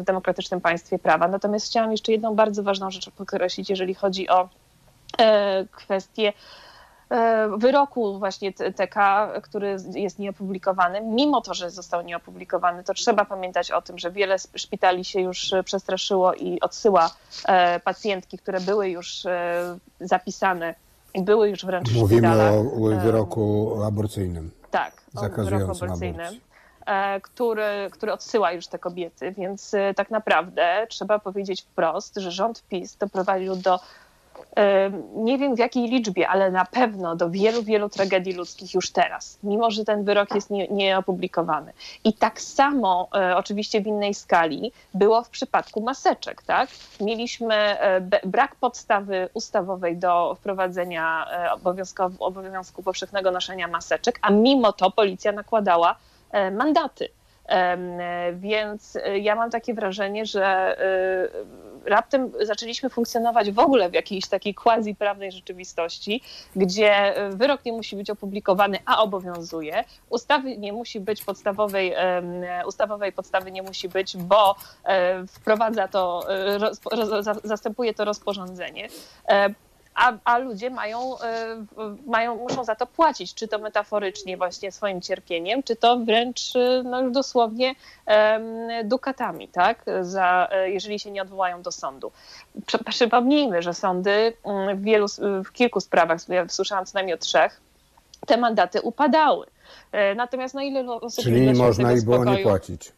w demokratycznym państwie prawa. Natomiast chciałam jeszcze jedną bardzo ważną rzecz podkreślić, jeżeli chodzi o e, kwestię e, wyroku właśnie TK, który jest nieopublikowany, mimo to, że został nieopublikowany, to trzeba pamiętać o tym, że wiele szpitali się już przestraszyło i odsyła pacjentki, które były już zapisane i były już wręcz Mówimy o wyroku aborcyjnym. Tak, o wyroku aborcyjnym. aborcję. e, który, który odsyła już te kobiety, więc e, tak naprawdę trzeba powiedzieć wprost, że rząd PiS doprowadził do e, nie wiem w jakiej liczbie, ale na pewno do wielu, wielu tragedii ludzkich już teraz, mimo że ten wyrok jest nie- nieopublikowany. I tak samo, e, oczywiście w innej skali, było w przypadku maseczek. Tak? Mieliśmy e, brak podstawy ustawowej do wprowadzenia e, obowiązku, obowiązku powszechnego noszenia maseczek, a mimo to policja nakładała e, mandaty. Więc e, ja mam takie wrażenie, że e, raptem zaczęliśmy funkcjonować w ogóle w jakiejś takiej quasi prawnej rzeczywistości, gdzie e, wyrok nie musi być opublikowany, a obowiązuje. Ustawy nie musi być podstawowej, ustawowej podstawy nie musi być, bo wprowadza to, zastępuje to rozporządzenie. A, a ludzie mają, e, mają, muszą za to płacić, czy to metaforycznie właśnie swoim cierpieniem, czy to wręcz e, no już dosłownie dukatami, tak, za, e, jeżeli się nie odwołają do sądu. Przy- Przypomnijmy, że sądy mm, w, wielu, w kilku sprawach, ja słyszałam co najmniej o trzech, te mandaty upadały. Natomiast no ile osób Czyli nie można i było nie płacić.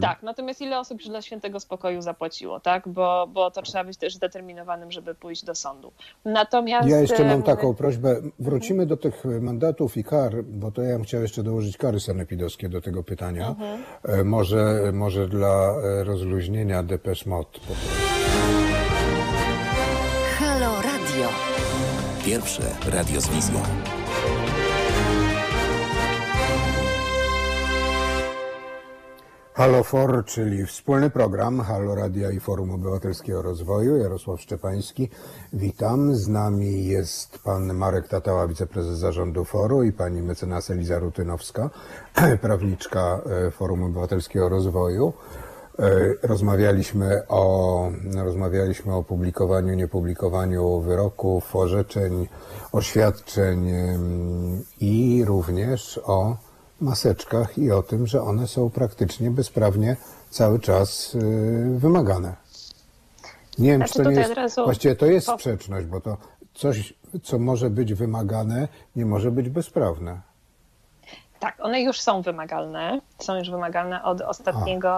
Tak, natomiast ile osób już dla świętego spokoju zapłaciło, tak? Bo, bo to trzeba być też zdeterminowanym, żeby pójść do sądu. Natomiast. Ja jeszcze mam em, taką prośbę. Wrócimy do tych mandatów i kar, bo to ja bym chciał jeszcze dołożyć kary sanepidowskie do tego pytania. Mhm. E, Może, może dla e, rozluźnienia po prostu. Halo Radio. Pierwsze radio z wizją. Halo For, czyli wspólny program Halo Radia i Forum Obywatelskiego Rozwoju. Jarosław Szczepański, witam. Z nami jest pan Marek Tatała, wiceprezes zarządu Foru i pani mecenas Eliza Rutynowska, prawniczka e, Forum Obywatelskiego Rozwoju. E, Rozmawialiśmy o, rozmawialiśmy o publikowaniu, niepublikowaniu wyroków, orzeczeń, oświadczeń em, i również o maseczkach i o tym, że one są praktycznie bezprawnie cały czas y, wymagane. Nie wiem, Znaczy czy to nie jest, właściwie to jest sprzeczność, bo to coś, co może być wymagane, nie może być bezprawne. Tak, one już są wymagalne. Są już wymagalne od ostatniego,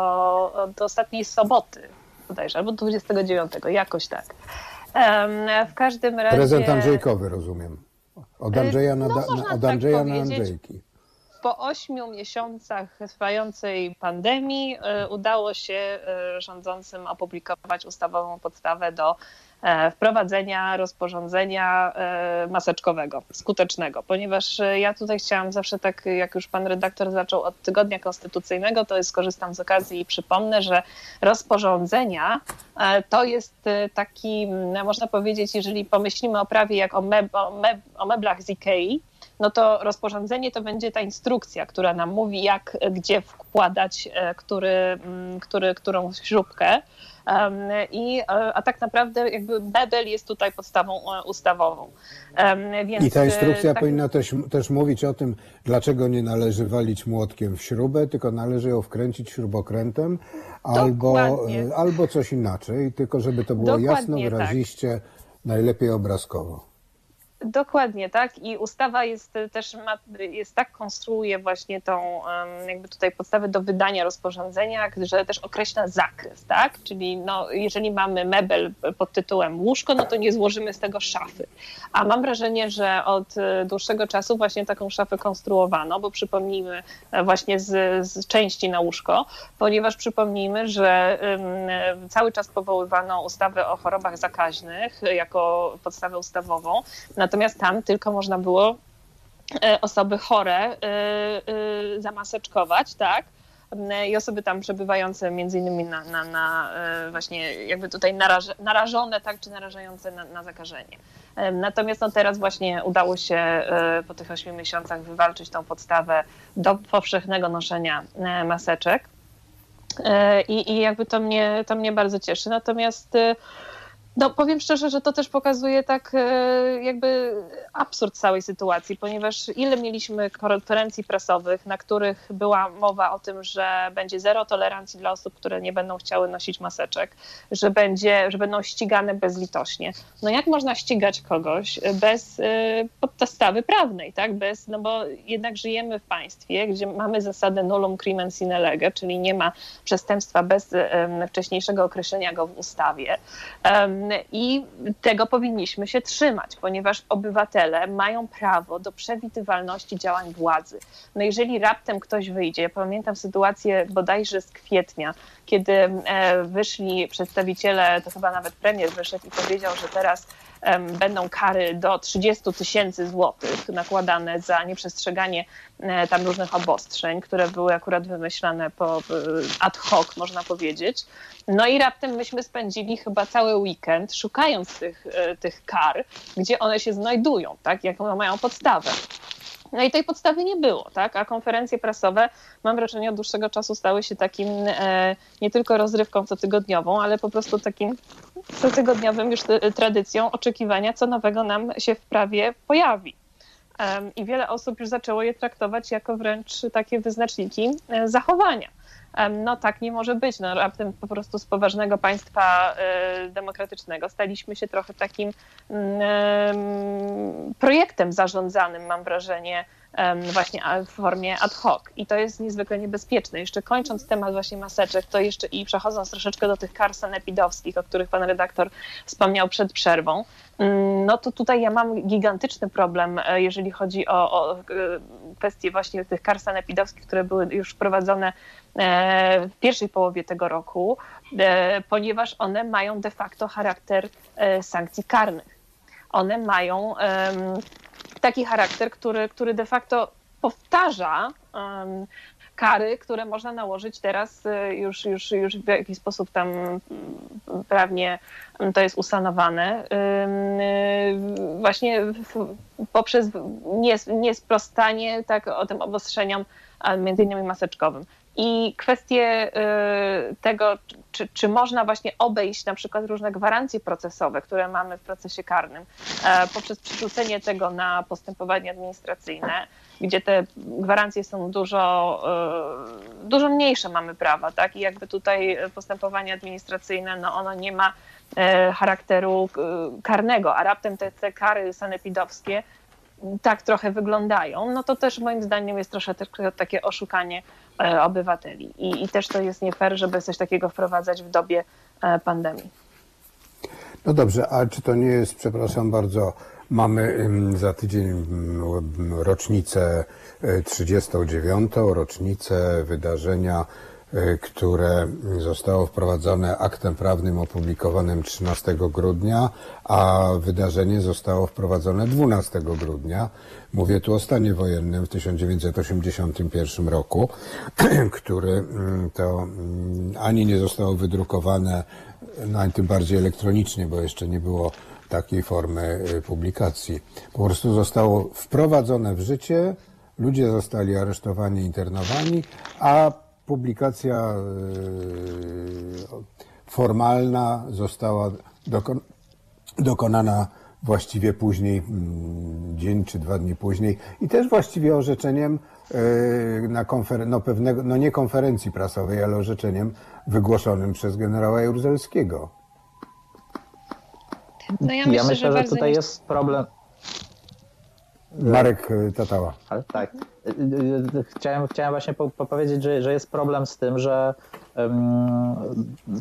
od ostatniej soboty, bodajże, albo 29, jakoś tak. W każdym razie. Prezent Andrzejkowy, rozumiem. Od Andrzeja na, no, da, na, od tak Andrzeja na powiedzieć. Andrzejki. Po ośmiu miesiącach trwającej pandemii e, udało się e, rządzącym opublikować ustawową podstawę do e, wprowadzenia rozporządzenia maseczkowego, skutecznego, ponieważ ja tutaj chciałam zawsze tak, jak już pan redaktor zaczął od tygodnia konstytucyjnego, to jest skorzystam z okazji i przypomnę, że rozporządzenia to jest taki, można powiedzieć, jeżeli pomyślimy o prawie jak o, meb, o, meb, o meblach z Ikei, no to rozporządzenie to będzie ta instrukcja, która nam mówi, jak, gdzie wkładać e, który, mm, który, którą śrubkę. I, e, a tak naprawdę jakby mebel jest tutaj podstawą e, ustawową. Więc, I ta instrukcja tak- powinna też, też mówić o tym, dlaczego nie należy walić młotkiem w śrubę, tylko należy ją wkręcić śrubokrętem albo, Dokładnie. albo coś inaczej, tylko żeby to było jasno, Dokładnie tak. wyraziście, najlepiej obrazkowo. Dokładnie, tak. I ustawa jest y, też, ma, jest tak konstruuje właśnie tą jakby tutaj podstawę do wydania rozporządzenia, że też określa zakres, tak? Czyli no, jeżeli mamy mebel pod tytułem łóżko, no to nie złożymy z tego szafy. A mam wrażenie, że od y, dłuższego czasu właśnie taką szafę konstruowano, bo przypomnijmy e, właśnie z, z części na łóżko, ponieważ przypomnijmy, że ym, cały czas powoływano ustawę o chorobach zakaźnych jako podstawę ustawową, natomiast tam tylko można było e, osoby chore y, y, zamaseczkować, tak? I osoby tam przebywające między innymi na, na, na właśnie jakby tutaj naraż, narażone, tak, czy narażające na, na zakażenie. Natomiast no teraz właśnie udało się po tych ośmiu miesiącach wywalczyć tą podstawę do powszechnego noszenia maseczek. I, I jakby to mnie, to mnie bardzo cieszy. Natomiast No, powiem szczerze, że to też pokazuje tak e, jakby absurd całej sytuacji, ponieważ ile mieliśmy konferencji prasowych, na których była mowa o tym, że będzie zero tolerancji dla osób, które nie będą chciały nosić maseczek, że, będzie, że będą ścigane bezlitośnie. No jak można ścigać kogoś bez e, podstawy prawnej, tak? Bez, no bo jednak żyjemy w państwie, gdzie mamy zasadę nullum crimen sine lege, czyli nie ma przestępstwa bez wcześniejszego określenia go w ustawie. I tego powinniśmy się trzymać, ponieważ obywatele mają prawo do przewidywalności działań władzy. No jeżeli raptem ktoś wyjdzie, ja pamiętam sytuację bodajże z kwietnia, kiedy e, wyszli przedstawiciele, to chyba nawet premier wyszedł i powiedział, że teraz będą kary do 30 tysięcy złotych nakładane za nieprzestrzeganie e, tam różnych obostrzeń, które były akurat wymyślane po ad hoc, można powiedzieć. No i raptem myśmy spędzili chyba cały weekend szukając tych, e, tych kar, gdzie one się znajdują, tak, jaką mają podstawę. No i tej podstawy nie było, tak? A konferencje prasowe, mam wrażenie, od dłuższego czasu stały się takim e, nie tylko rozrywką cotygodniową, ale po prostu takim cotygodniowym już e, tradycją oczekiwania, co nowego nam się w prawie pojawi. E, I wiele osób już zaczęło je traktować jako wręcz takie wyznaczniki e, zachowania no tak nie może być. No, raptem po prostu z poważnego państwa y, demokratycznego staliśmy się trochę takim mm, projektem zarządzanym, mam wrażenie, właśnie w formie ad hoc. I to jest niezwykle niebezpieczne. Jeszcze kończąc temat właśnie maseczek, to jeszcze i przechodząc troszeczkę do tych kar sanepidowskich, o których pan redaktor wspomniał przed przerwą, mm, no to tutaj ja mam gigantyczny problem, e, jeżeli chodzi o, o e, kwestie właśnie tych kar sanepidowskich, które były już wprowadzone e, w pierwszej połowie tego roku, ponieważ one mają de facto charakter sankcji karnych. One mają taki charakter, który, który de facto powtarza um, kary, które można nałożyć teraz y, już, już, już w jakiś sposób tam mm, prawnie to jest usanowane, y, właśnie poprzez niesprostanie tak, o tym obostrzeniom, między innymi maseczkowym. I kwestie y, tego, czy, czy można właśnie obejść na przykład różne gwarancje procesowe, które mamy w procesie karnym, e, poprzez przerzucenie tego na postępowanie administracyjne, gdzie te gwarancje są dużo, e, dużo mniejsze mamy prawa, tak? I jakby tutaj postępowanie administracyjne, no ono nie ma e, charakteru karnego, a raptem te, te kary sanepidowskie tak trochę wyglądają, no to też moim zdaniem jest troszkę takie oszukanie e, obywateli. I, I też to jest nie fair, żeby coś takiego wprowadzać w dobie e, pandemii. No dobrze, a czy to nie jest, przepraszam bardzo, mamy za tydzień rocznicę 39, e, rocznicę wydarzenia które zostało wprowadzone aktem prawnym opublikowanym 13 grudnia, a wydarzenie zostało wprowadzone 12 grudnia. Mówię tu o stanie wojennym w 1981 roku, który mm, to mm, ani nie zostało wydrukowane, no ani tym bardziej elektronicznie, bo jeszcze nie było takiej formy y, publikacji. Po prostu zostało wprowadzone w życie, ludzie zostali aresztowani, internowani, a publikacja e, formalna została dokonana właściwie później, mm, dzień czy dwa dni później i też właściwie orzeczeniem e, na konfer- no pewnego, no nie konferencji prasowej, ale orzeczeniem wygłoszonym przez generała Jaruzelskiego. No ja, myślę, ja myślę, że, że tutaj nie... jest problem. Marek e, Tatała. Ale tak. Chciałem, chciałem właśnie powiedzieć, że, że jest problem z tym, że um,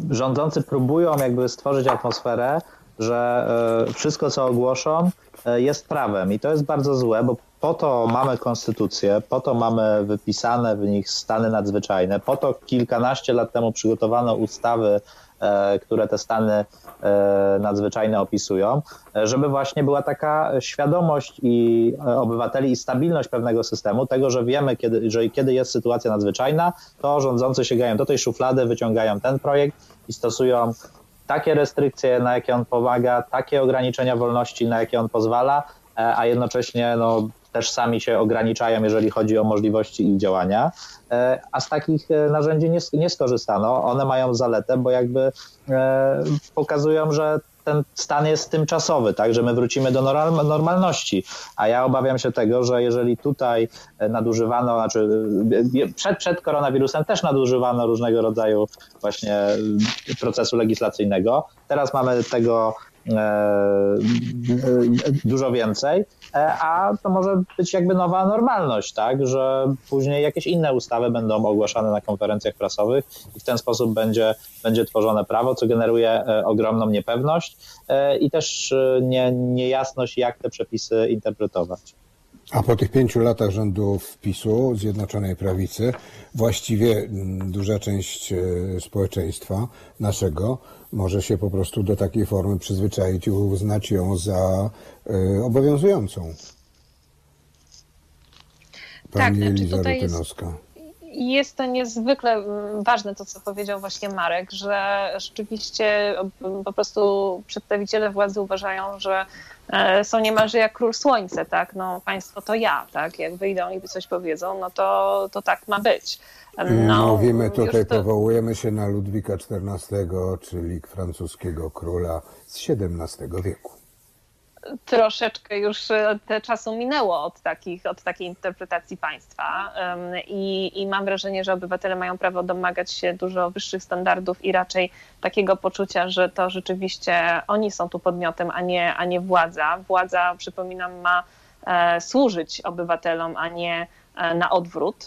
rządzący próbują jakby stworzyć atmosferę, że e, wszystko, co ogłoszą, e, jest prawem. I to jest bardzo złe, bo po to mamy konstytucję, po to mamy wypisane w nich stany nadzwyczajne, po to kilkanaście lat temu przygotowano ustawy E, które te stany e, nadzwyczajne opisują, żeby właśnie była taka świadomość i e, obywateli i stabilność pewnego systemu, tego, że wiemy, kiedy, że kiedy jest sytuacja nadzwyczajna, to rządzący sięgają do tej szuflady, wyciągają ten projekt i stosują takie restrykcje, na jakie on pomaga, takie ograniczenia wolności, na jakie on pozwala, a jednocześnie no, też sami się ograniczają, jeżeli chodzi o możliwości ich działania, e, a z takich e, narzędzi nie, nie skorzystano. One mają zaletę, bo jakby e, pokazują, że ten stan jest tymczasowy, tak, że my wrócimy do normalności. A ja obawiam się tego, że jeżeli tutaj nadużywano, znaczy przed, przed koronawirusem też nadużywano różnego rodzaju właśnie procesu legislacyjnego, teraz mamy tego dużo więcej, a to może być jakby nowa normalność, tak, że później jakieś inne ustawy będą ogłaszane na konferencjach prasowych i w ten sposób będzie, będzie tworzone prawo, co generuje e, ogromną niepewność e, i też e, nie, niejasność, jak te przepisy interpretować. A po tych pięciu latach rządów PiSu, Zjednoczonej Prawicy, właściwie mm, duża część społeczeństwa naszego może się po prostu do takiej formy przyzwyczaić i uznać ją za y, obowiązującą. Pani tak, Eliza znaczy Rutynowska. Jest, jest to niezwykle mm, ważne to, co powiedział właśnie Marek, że rzeczywiście po prostu przedstawiciele władzy uważają, że e, są niemalże jak król słońce, tak? No państwo to ja, tak? Jak wyjdą i coś powiedzą, no to, to tak ma być. No, Mówimy tutaj, to... powołujemy się na Ludwika XIV, czyli francuskiego króla z XVII wieku. Troszeczkę już e, te czasu minęło od, takich, od takiej interpretacji państwa I, i mam wrażenie, że obywatele mają prawo domagać się dużo wyższych standardów i raczej takiego poczucia, że to rzeczywiście oni są tu podmiotem, a nie, a nie władza. Władza, przypominam, ma e, służyć obywatelom, a nie na odwrót,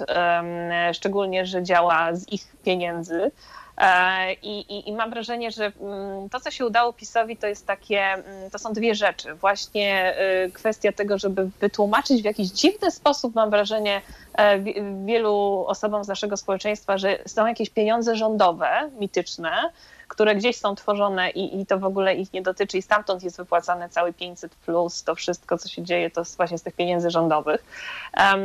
szczególnie, że działa z ich pieniędzy. E, I, i, I, mam wrażenie, że mm, to, co się udało PiSowi, to jest takie, mm, to są dwie rzeczy. Właśnie y, kwestia tego, żeby wytłumaczyć w jakiś dziwny sposób, mam wrażenie, e, wielu osobom z naszego społeczeństwa, że są jakieś pieniądze rządowe, mityczne, które gdzieś są tworzone i, i to w ogóle ich nie dotyczy i stamtąd jest wypłacane cały 500 plus, to wszystko, co się dzieje, to właśnie z tych pieniędzy rządowych. Um,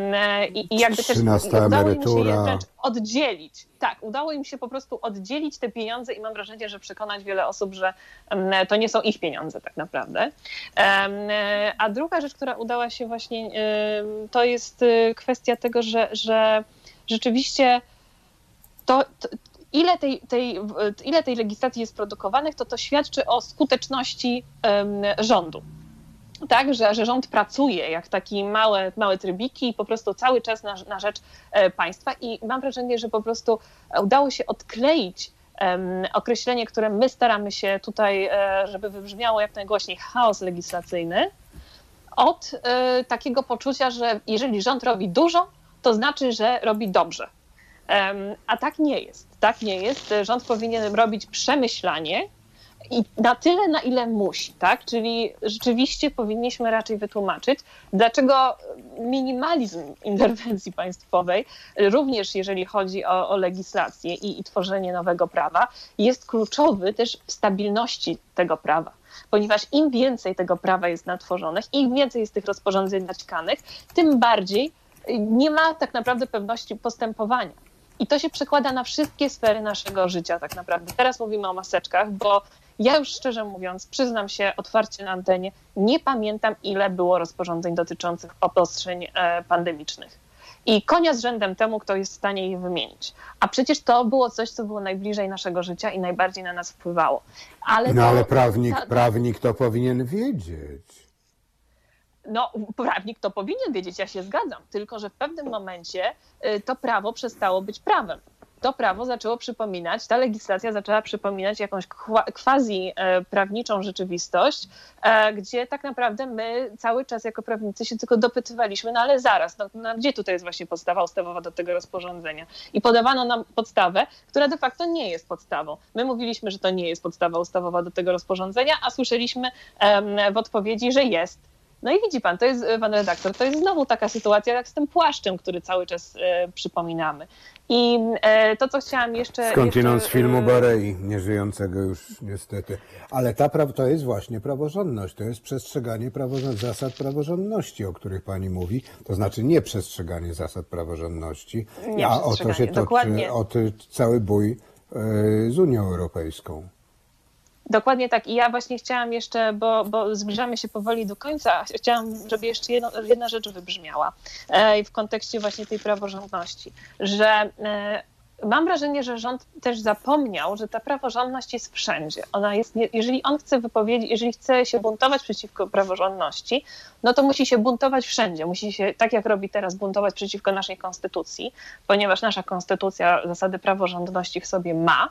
i, I jakby też udało im się je oddzielić. Tak, udało im się po prostu oddzielić te pieniądze i mam wrażenie, że przekonać wiele osób, że to nie są ich pieniądze tak naprawdę. A druga rzecz, która udała się właśnie, to jest y, kwestia tego, że, że rzeczywiście to, to, ile tej, tej, ile tej legislacji jest produkowanych, to to świadczy o skuteczności rządu. Tak, że, że rząd pracuje jak takie małe, małe trybiki po prostu cały czas na, na rzecz e, państwa i mam wrażenie, że po prostu udało się odkleić um, określenie, które my staramy się tutaj, e, żeby wybrzmiało jak najgłośniej, chaos legislacyjny, od e, takiego poczucia, że jeżeli rząd robi dużo, to znaczy, że robi dobrze. A tak nie jest. Tak nie jest. Rząd powinien robić przemyślanie i na tyle, na ile musi, tak? Czyli rzeczywiście powinniśmy raczej wytłumaczyć, dlaczego minimalizm interwencji państwowej, również jeżeli chodzi o, o legislację i, i tworzenie nowego prawa, jest kluczowy też w stabilności tego prawa ponieważ im więcej tego prawa jest natworzonych, im więcej jest tych rozporządzeń naćkanych, tym bardziej nie ma tak naprawdę pewności postępowania. I to się przekłada na wszystkie sfery naszego życia, tak naprawdę. Teraz mówimy o maseczkach, bo ja już szczerze mówiąc, przyznam się otwarcie na antenie, nie pamiętam, ile było rozporządzeń dotyczących obostrzeń e, pandemicznych. I konia z rzędem temu, kto jest w stanie je wymienić. A przecież to było coś, co było najbliżej naszego życia i najbardziej na nas wpływało. Ale no to, ale prawnik, ta, prawnik to powinien wiedzieć no, prawnik to powinien wiedzieć, ja się zgadzam, tylko że w pewnym momencie y, to prawo przestało być prawem. To prawo zaczęło przypominać, ta legislacja zaczęła przypominać jakąś quasi e, prawniczą rzeczywistość, e, gdzie tak naprawdę my cały czas jako prawnicy się tylko dopytywaliśmy, no ale zaraz, no, no gdzie tutaj jest właśnie podstawa ustawowa do tego rozporządzenia? I podawano nam podstawę, która de facto nie jest podstawą. My mówiliśmy, że to nie jest podstawa ustawowa do tego rozporządzenia, a słyszeliśmy w odpowiedzi, że jest no i widzi pan, to jest e, pan redaktor, to jest znowu taka sytuacja jak z tym płaszczem, który cały czas e, przypominamy. I e, to, co chciałam jeszcze. Skądinąd z filmu Barei, nieżyjącego już niestety. Ale ta pra- to jest właśnie praworządność, to jest przestrzeganie zasad praworządności, o których pani mówi. To znaczy nie przestrzeganie zasad praworządności, nie a o to się toczy o cały bój z Unią Europejską. Dokładnie tak. I ja właśnie chciałam jeszcze, bo, bo zbliżamy się powoli do końca, chciałam, żeby jeszcze jedno, jedna rzecz wybrzmiała e, w kontekście właśnie tej praworządności, że e, mam wrażenie, że rząd też zapomniał, że ta praworządność jest wszędzie. Ona jest, jeżeli on chce wypowiedzieć, jeżeli chce się buntować przeciwko praworządności, no to musi się buntować wszędzie. Musi się, tak jak robi teraz, buntować przeciwko naszej konstytucji, ponieważ nasza konstytucja zasady praworządności w sobie ma.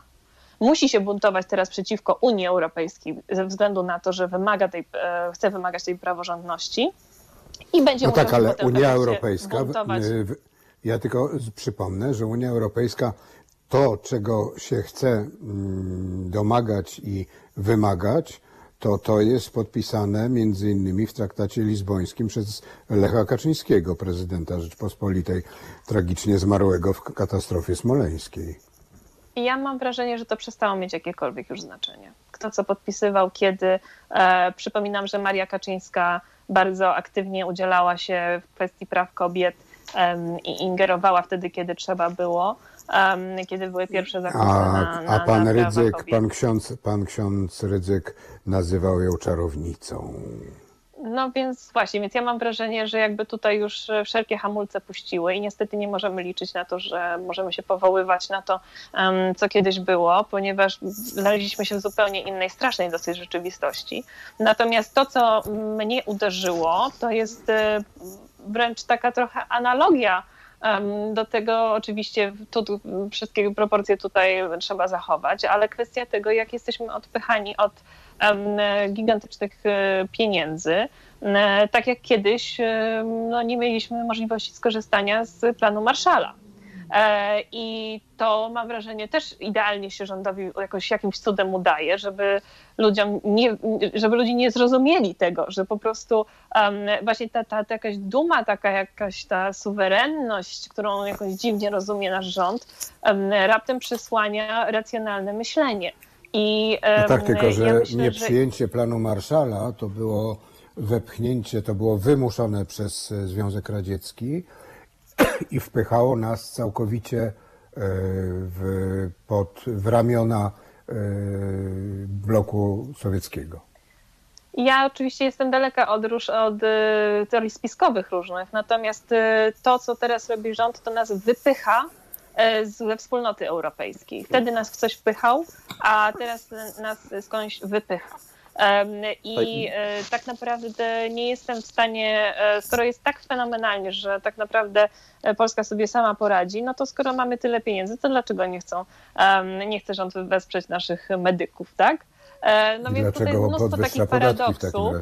Musi się buntować teraz przeciwko Unii Europejskiej ze względu na to, że wymaga tej, e, chce wymagać tej praworządności. I będzie no tak, ale Unia Europejska. Ja tylko przypomnę, że Unia Europejska to, czego się chce mm, domagać i wymagać, to to jest podpisane między innymi w traktacie lizbońskim przez Lecha Kaczyńskiego, prezydenta Rzeczpospolitej, tragicznie zmarłego w katastrofie smoleńskiej. I ja mam wrażenie, że to przestało mieć jakiekolwiek już znaczenie. Kto co podpisywał, kiedy. E, przypominam, że Maria Kaczyńska bardzo aktywnie udzielała się w kwestii praw kobiet i ingerowała wtedy, kiedy trzeba było, kiedy były pierwsze zakusy A, na, na, a pan na Rydzyk, pan ksiądz, pan ksiądz Rydzyk nazywał ją czarownicą. No więc właśnie, więc ja mam wrażenie, że jakby tutaj już e, wszelkie hamulce puściły i niestety nie możemy liczyć na to, że możemy się powoływać na to, co kiedyś było, ponieważ znaleźliśmy się w zupełnie innej, strasznej dosyć rzeczywistości. Natomiast to, co mnie uderzyło, to jest e, wręcz taka trochę analogia do tego oczywiście tu, wszystkie proporcje tutaj trzeba zachować, ale kwestia tego, jak jesteśmy odpychani od gigantycznych e, pieniędzy. E, Tak jak kiedyś e, no, nie mieliśmy możliwości skorzystania z planu Marszala. I to mam wrażenie też idealnie się rządowi jakoś jakimś cudem udaje, żeby ludziom nie, żeby ludzie nie zrozumieli tego, że po prostu um, właśnie ta, ta, ta jakaś duma, taka jakaś ta suwerenność, którą jakoś dziwnie rozumie nasz rząd, um, raptem przysłania racjonalne myślenie. I, No tak, tylko że ja myślę, że nieprzyjęcie planu Marszala to było wepchnięcie, to było wymuszone przez e, Związek Radziecki i wpychało nas całkowicie e, w, pod, w ramiona e, bloku sowieckiego. Ja oczywiście jestem daleka od, róż, od teorii spiskowych różnych, natomiast to, co teraz robi rząd, to nas wypycha ze wspólnoty europejskiej. Wtedy nas w coś wpychał, a teraz nas skądś wypycha. I y, tak naprawdę nie jestem w stanie, e, skoro jest tak fenomenalnie, że tak naprawdę e, Polska sobie sama poradzi, no to skoro mamy tyle pieniędzy, to dlaczego nie chcą, nie chce rząd wesprzeć naszych medyków, tak? E, No więc tutaj mnóstwo takich paradoksów.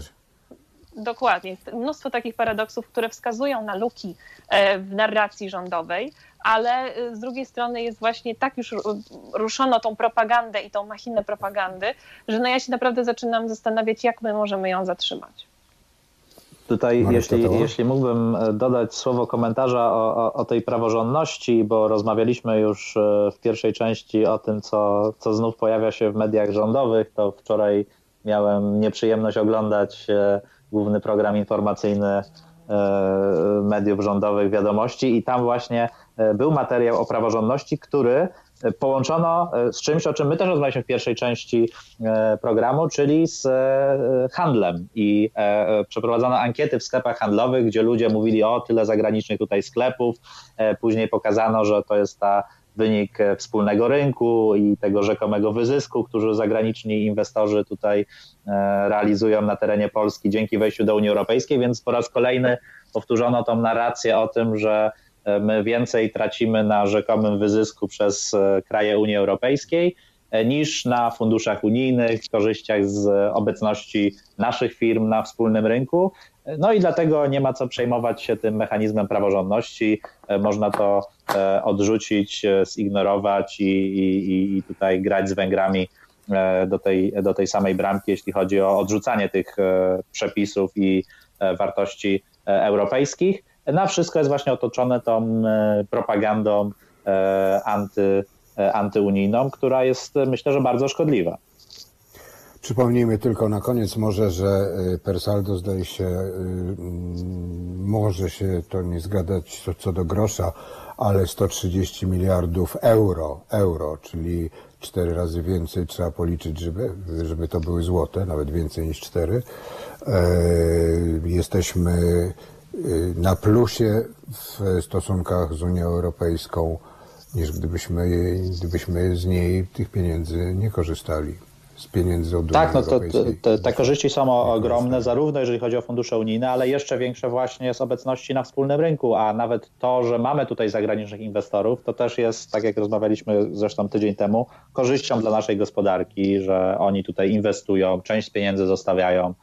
Dokładnie. Mnóstwo takich paradoksów, które wskazują na luki e, w narracji rządowej, ale e, z drugiej strony jest właśnie tak już ru- ruszono tą propagandę i tą machinę propagandy, że no ja się naprawdę zaczynam zastanawiać, jak my możemy ją zatrzymać. Tutaj, jeśli, jeśli mógłbym e, dodać słowo komentarza o, o, o tej praworządności, bo rozmawialiśmy już e, w pierwszej części o tym, co, co znów pojawia się w mediach rządowych, to wczoraj miałem nieprzyjemność oglądać e, główny program informacyjny mediów rządowych Wiadomości i tam właśnie był materiał o praworządności, który e, połączono e, z czymś, o czym my też rozmawialiśmy w pierwszej części e, programu, czyli z e, handlem. I e, e, przeprowadzono ankiety w sklepach handlowych, gdzie ludzie mówili o tyle zagranicznych tutaj sklepów. E, Później pokazano, że to jest ta wynik e, wspólnego rynku i tego rzekomego wyzysku, który zagraniczni inwestorzy tutaj e, realizują na terenie Polski dzięki wejściu do Unii Europejskiej, więc po raz kolejny powtórzono tą narrację o tym, że e, my więcej tracimy na rzekomym wyzysku przez e, kraje Unii Europejskiej e, niż na funduszach unijnych, korzyściach z obecności naszych firm na wspólnym rynku. No i dlatego nie ma co przejmować się tym mechanizmem praworządności. E, Można to e, odrzucić, e, zignorować i, i, i tutaj grać z Węgrami e, do tej, do tej samej bramki, jeśli chodzi o odrzucanie tych e, przepisów i e, wartości e, europejskich. Na wszystko jest właśnie otoczone tą e, propagandą e, anty, e, antyunijną, która jest myślę, że bardzo szkodliwa. Przypomnijmy tylko na koniec może, że y, per saldo zdaje się, może się to nie zgadzać co, do grosza, ale 130 miliardów euro, euro, czyli cztery razy więcej trzeba policzyć, żeby, żeby to były złote, nawet więcej niż cztery. Jesteśmy na plusie w stosunkach z Unią Europejską niż gdybyśmy, gdybyśmy z niej tych pieniędzy nie korzystali. Z pieniędzy od Unii Tak, no to te, te korzyści są ogromne, zarówno jeżeli chodzi o fundusze unijne, ale jeszcze większe właśnie z obecności na wspólnym rynku, a nawet to, że mamy tutaj zagranicznych inwestorów, to też jest, tak jak rozmawialiśmy zresztą tydzień temu, korzyścią dla naszej gospodarki, że oni tutaj inwestują, część pieniędzy zostawiają,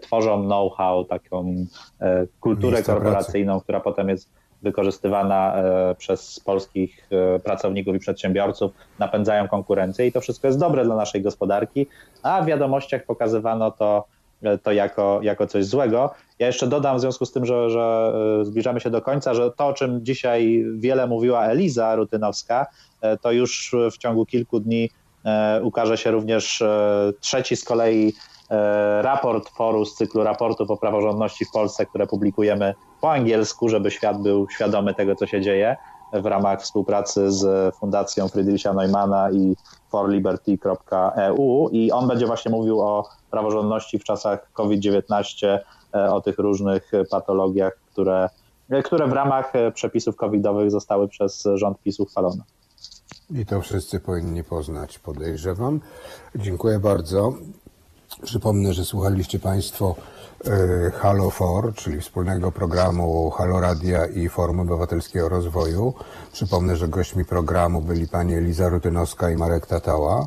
tworzą know-how, taką e, kulturę Miejsca korporacyjną, która potem jest wykorzystywana e, przez polskich e, pracowników i przedsiębiorców, napędzają konkurencję i to wszystko jest dobre dla naszej gospodarki, a w wiadomościach pokazywano to, e, to jako, jako coś złego. Ja jeszcze dodam w związku z tym, że, że e, zbliżamy się do końca, że to, o czym dzisiaj wiele mówiła Eliza Rutynowska, e, to już w ciągu kilku dni e, ukaże się również e, trzeci z kolei e, raport foru z cyklu raportów o praworządności w Polsce, które publikujemy po angielsku, żeby świat był świadomy tego, co się dzieje w ramach współpracy z Fundacją Friedricha Neumana i forliberty.eu i on będzie właśnie mówił o praworządności w czasach COVID-19, e, o tych różnych patologiach, które, e, które w ramach e, przepisów covidowych zostały przez rząd PiS uchwalone. I to wszyscy powinni poznać, podejrzewam. Dziękuję bardzo. Przypomnę, że słuchaliście Państwo e, Halo For, czyli wspólnego programu Halo Radia i Forum Obywatelskiego Rozwoju. Przypomnę, że gośćmi programu byli Pani Eliza Rutynowska i Marek Tatała.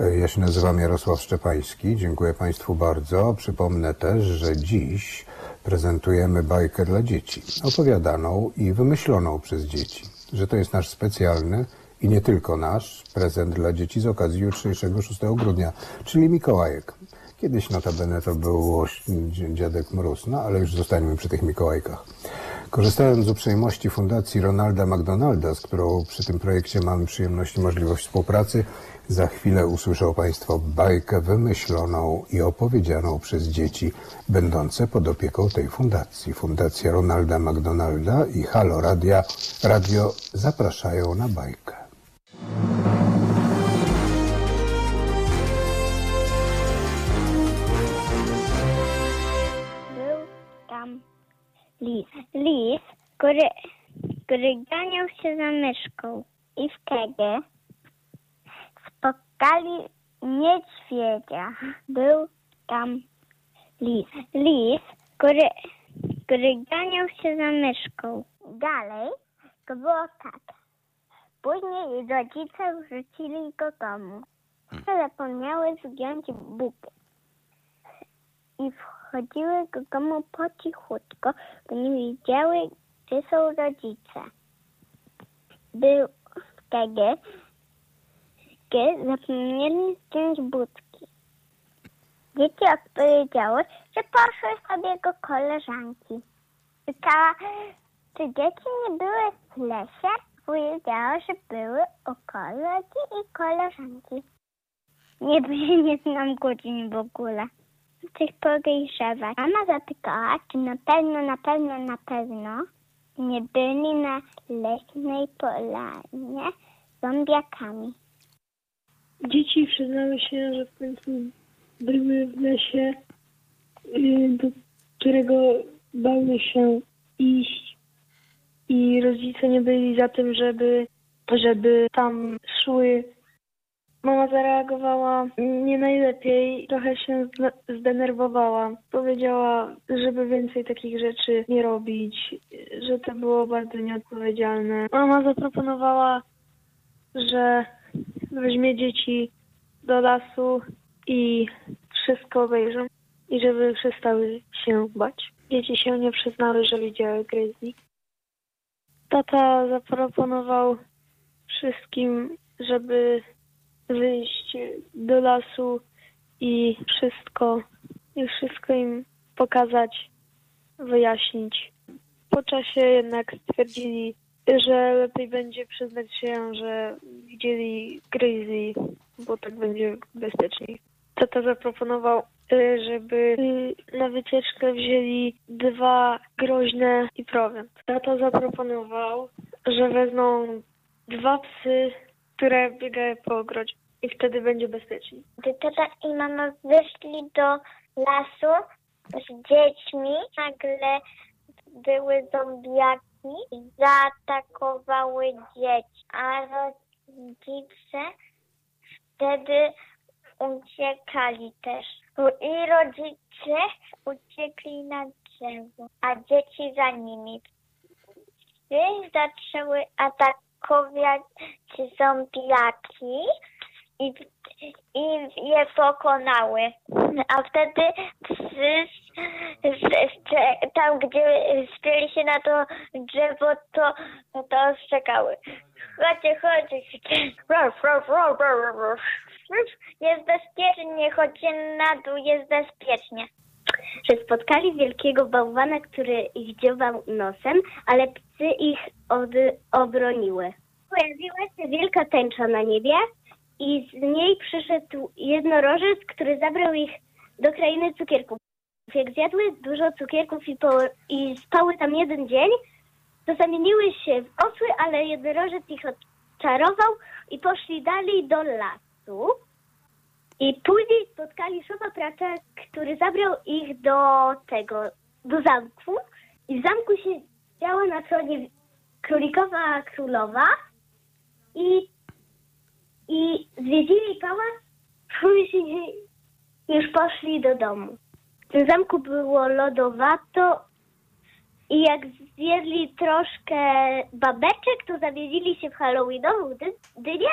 E, Ja się nazywam Jarosław Szczepański. Dziękuję Państwu bardzo. Przypomnę też, że dziś prezentujemy bajkę dla dzieci, opowiadaną i wymyśloną przez dzieci. Że to jest nasz specjalny i nie tylko nasz prezent dla dzieci z okazji jutrzejszego 6 grudnia, czyli Mikołajek. Kiedyś notabene to był dziadek Mróz, no ale już zostańmy przy tych Mikołajkach. Korzystając z uprzejmości Fundacji Ronalda McDonalda, z którą przy tym projekcie mamy przyjemność i możliwość współpracy, za chwilę usłyszą Państwo bajkę wymyśloną i opowiedzianą przez dzieci będące pod opieką tej fundacji. Fundacja Ronalda McDonalda i Halo Radia Radio zapraszają na bajkę. Lis. Lis, który, który ganiał się za myszką. I wtedy spotkali niedźwiedzia. Był tam lis. Lis, który, który ganiał się za myszką. Dalej to było tak. Później rodzice wrzucili go domu. Zapomniały zgiąć buty i wchodziły do domu po cichutko, bo nie wiedziały, gdzie są rodzice. Był wtedy, kiedy zapomnieli zdjąć budki. Dzieci odpowiedziały, że poszły sobie do koleżanki. Pytała, czy dzieci nie były w lesie? Powiedziała, że były u kolegi i koleżanki. Nie, nie znam godzin w ogóle coś podejrzewać. Mama zapytała, czy na pewno, na pewno, na pewno nie byli na leśnej polanie zombiakami. Dzieci przyznały się, że w końcu były w lesie, y, do którego bały się iść i rodzice nie byli za tym, żeby, żeby tam szły. Mama zareagowała nie najlepiej, trochę się zde- zdenerwowała. Powiedziała, żeby więcej takich rzeczy nie robić, że to było bardzo nieodpowiedzialne. Mama zaproponowała, że weźmie dzieci do lasu i wszystko obejrzą i żeby przestały się bać. Dzieci się nie przyznały, że widziały grizzly. Tata zaproponował wszystkim, żeby wyjść do lasu i wszystko, i wszystko im pokazać, wyjaśnić. Po czasie jednak stwierdzili, że lepiej będzie przyznać się, że widzieli grizzly, bo tak będzie bezpieczniej. Tata zaproponował, y, żeby na wycieczkę wzięli dwa groźne i prowiant. Tata zaproponował, że wezmą dwa psy, które biegają po ogrodzie i wtedy będzie bezpieczniej. Gdy tata i mama wyszli do lasu z dziećmi, nagle były zombiaki zaatakowały dzieci, a rodzice wtedy uciekali też. I rodzice uciekli na drzewo, a dzieci za nimi. Psy zaczęły atakować zombiaki i, i je pokonały. A wtedy psy z, z, z, tam, gdzie spieli się na to drzewo, to, to ostrzekały. Chodźcie, chodźcie. Jest bezpiecznie, chodźcie na dół, jest bezpiecznie. że spotkali wielkiego bałwana, który ich dziobał nosem, ale psy ich od, obroniły. Pojawiła się wielka tęcza na niebie i z niej przyszedł jednorożec, który zabrał ich do krainy cukierków. Jak zjadły dużo cukierków i, po, i spały tam jeden dzień, to zamieniły się w osły, ale jednorożec ich odczarował i poszli dalej do lasu. I później spotkali szopa pracza, który zabrał ich do tego, do zamku. I w zamku siedziała na tronie królikowa królowa i, i zwiedzili pałac, później już poszli do domu. W tym zamku było lodowato i jak zjedli troszkę babeczek, to zawiedzili się w halloweenową dy- dynię,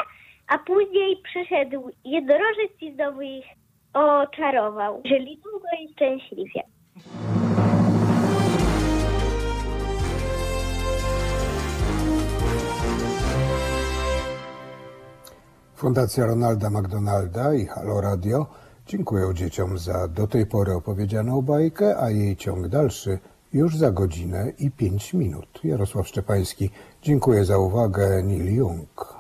a później przyszedł jednorożec i znowu ich oczarował. Żyli długo i szczęśliwie. Fundacja Ronalda McDonalda i Halo Radio dziękują dzieciom za do tej pory opowiedzianą bajkę, a jej ciąg dalszy już za godzinę i pięć minut. Jarosław Szczepański, dziękuję za uwagę. Neil Jung.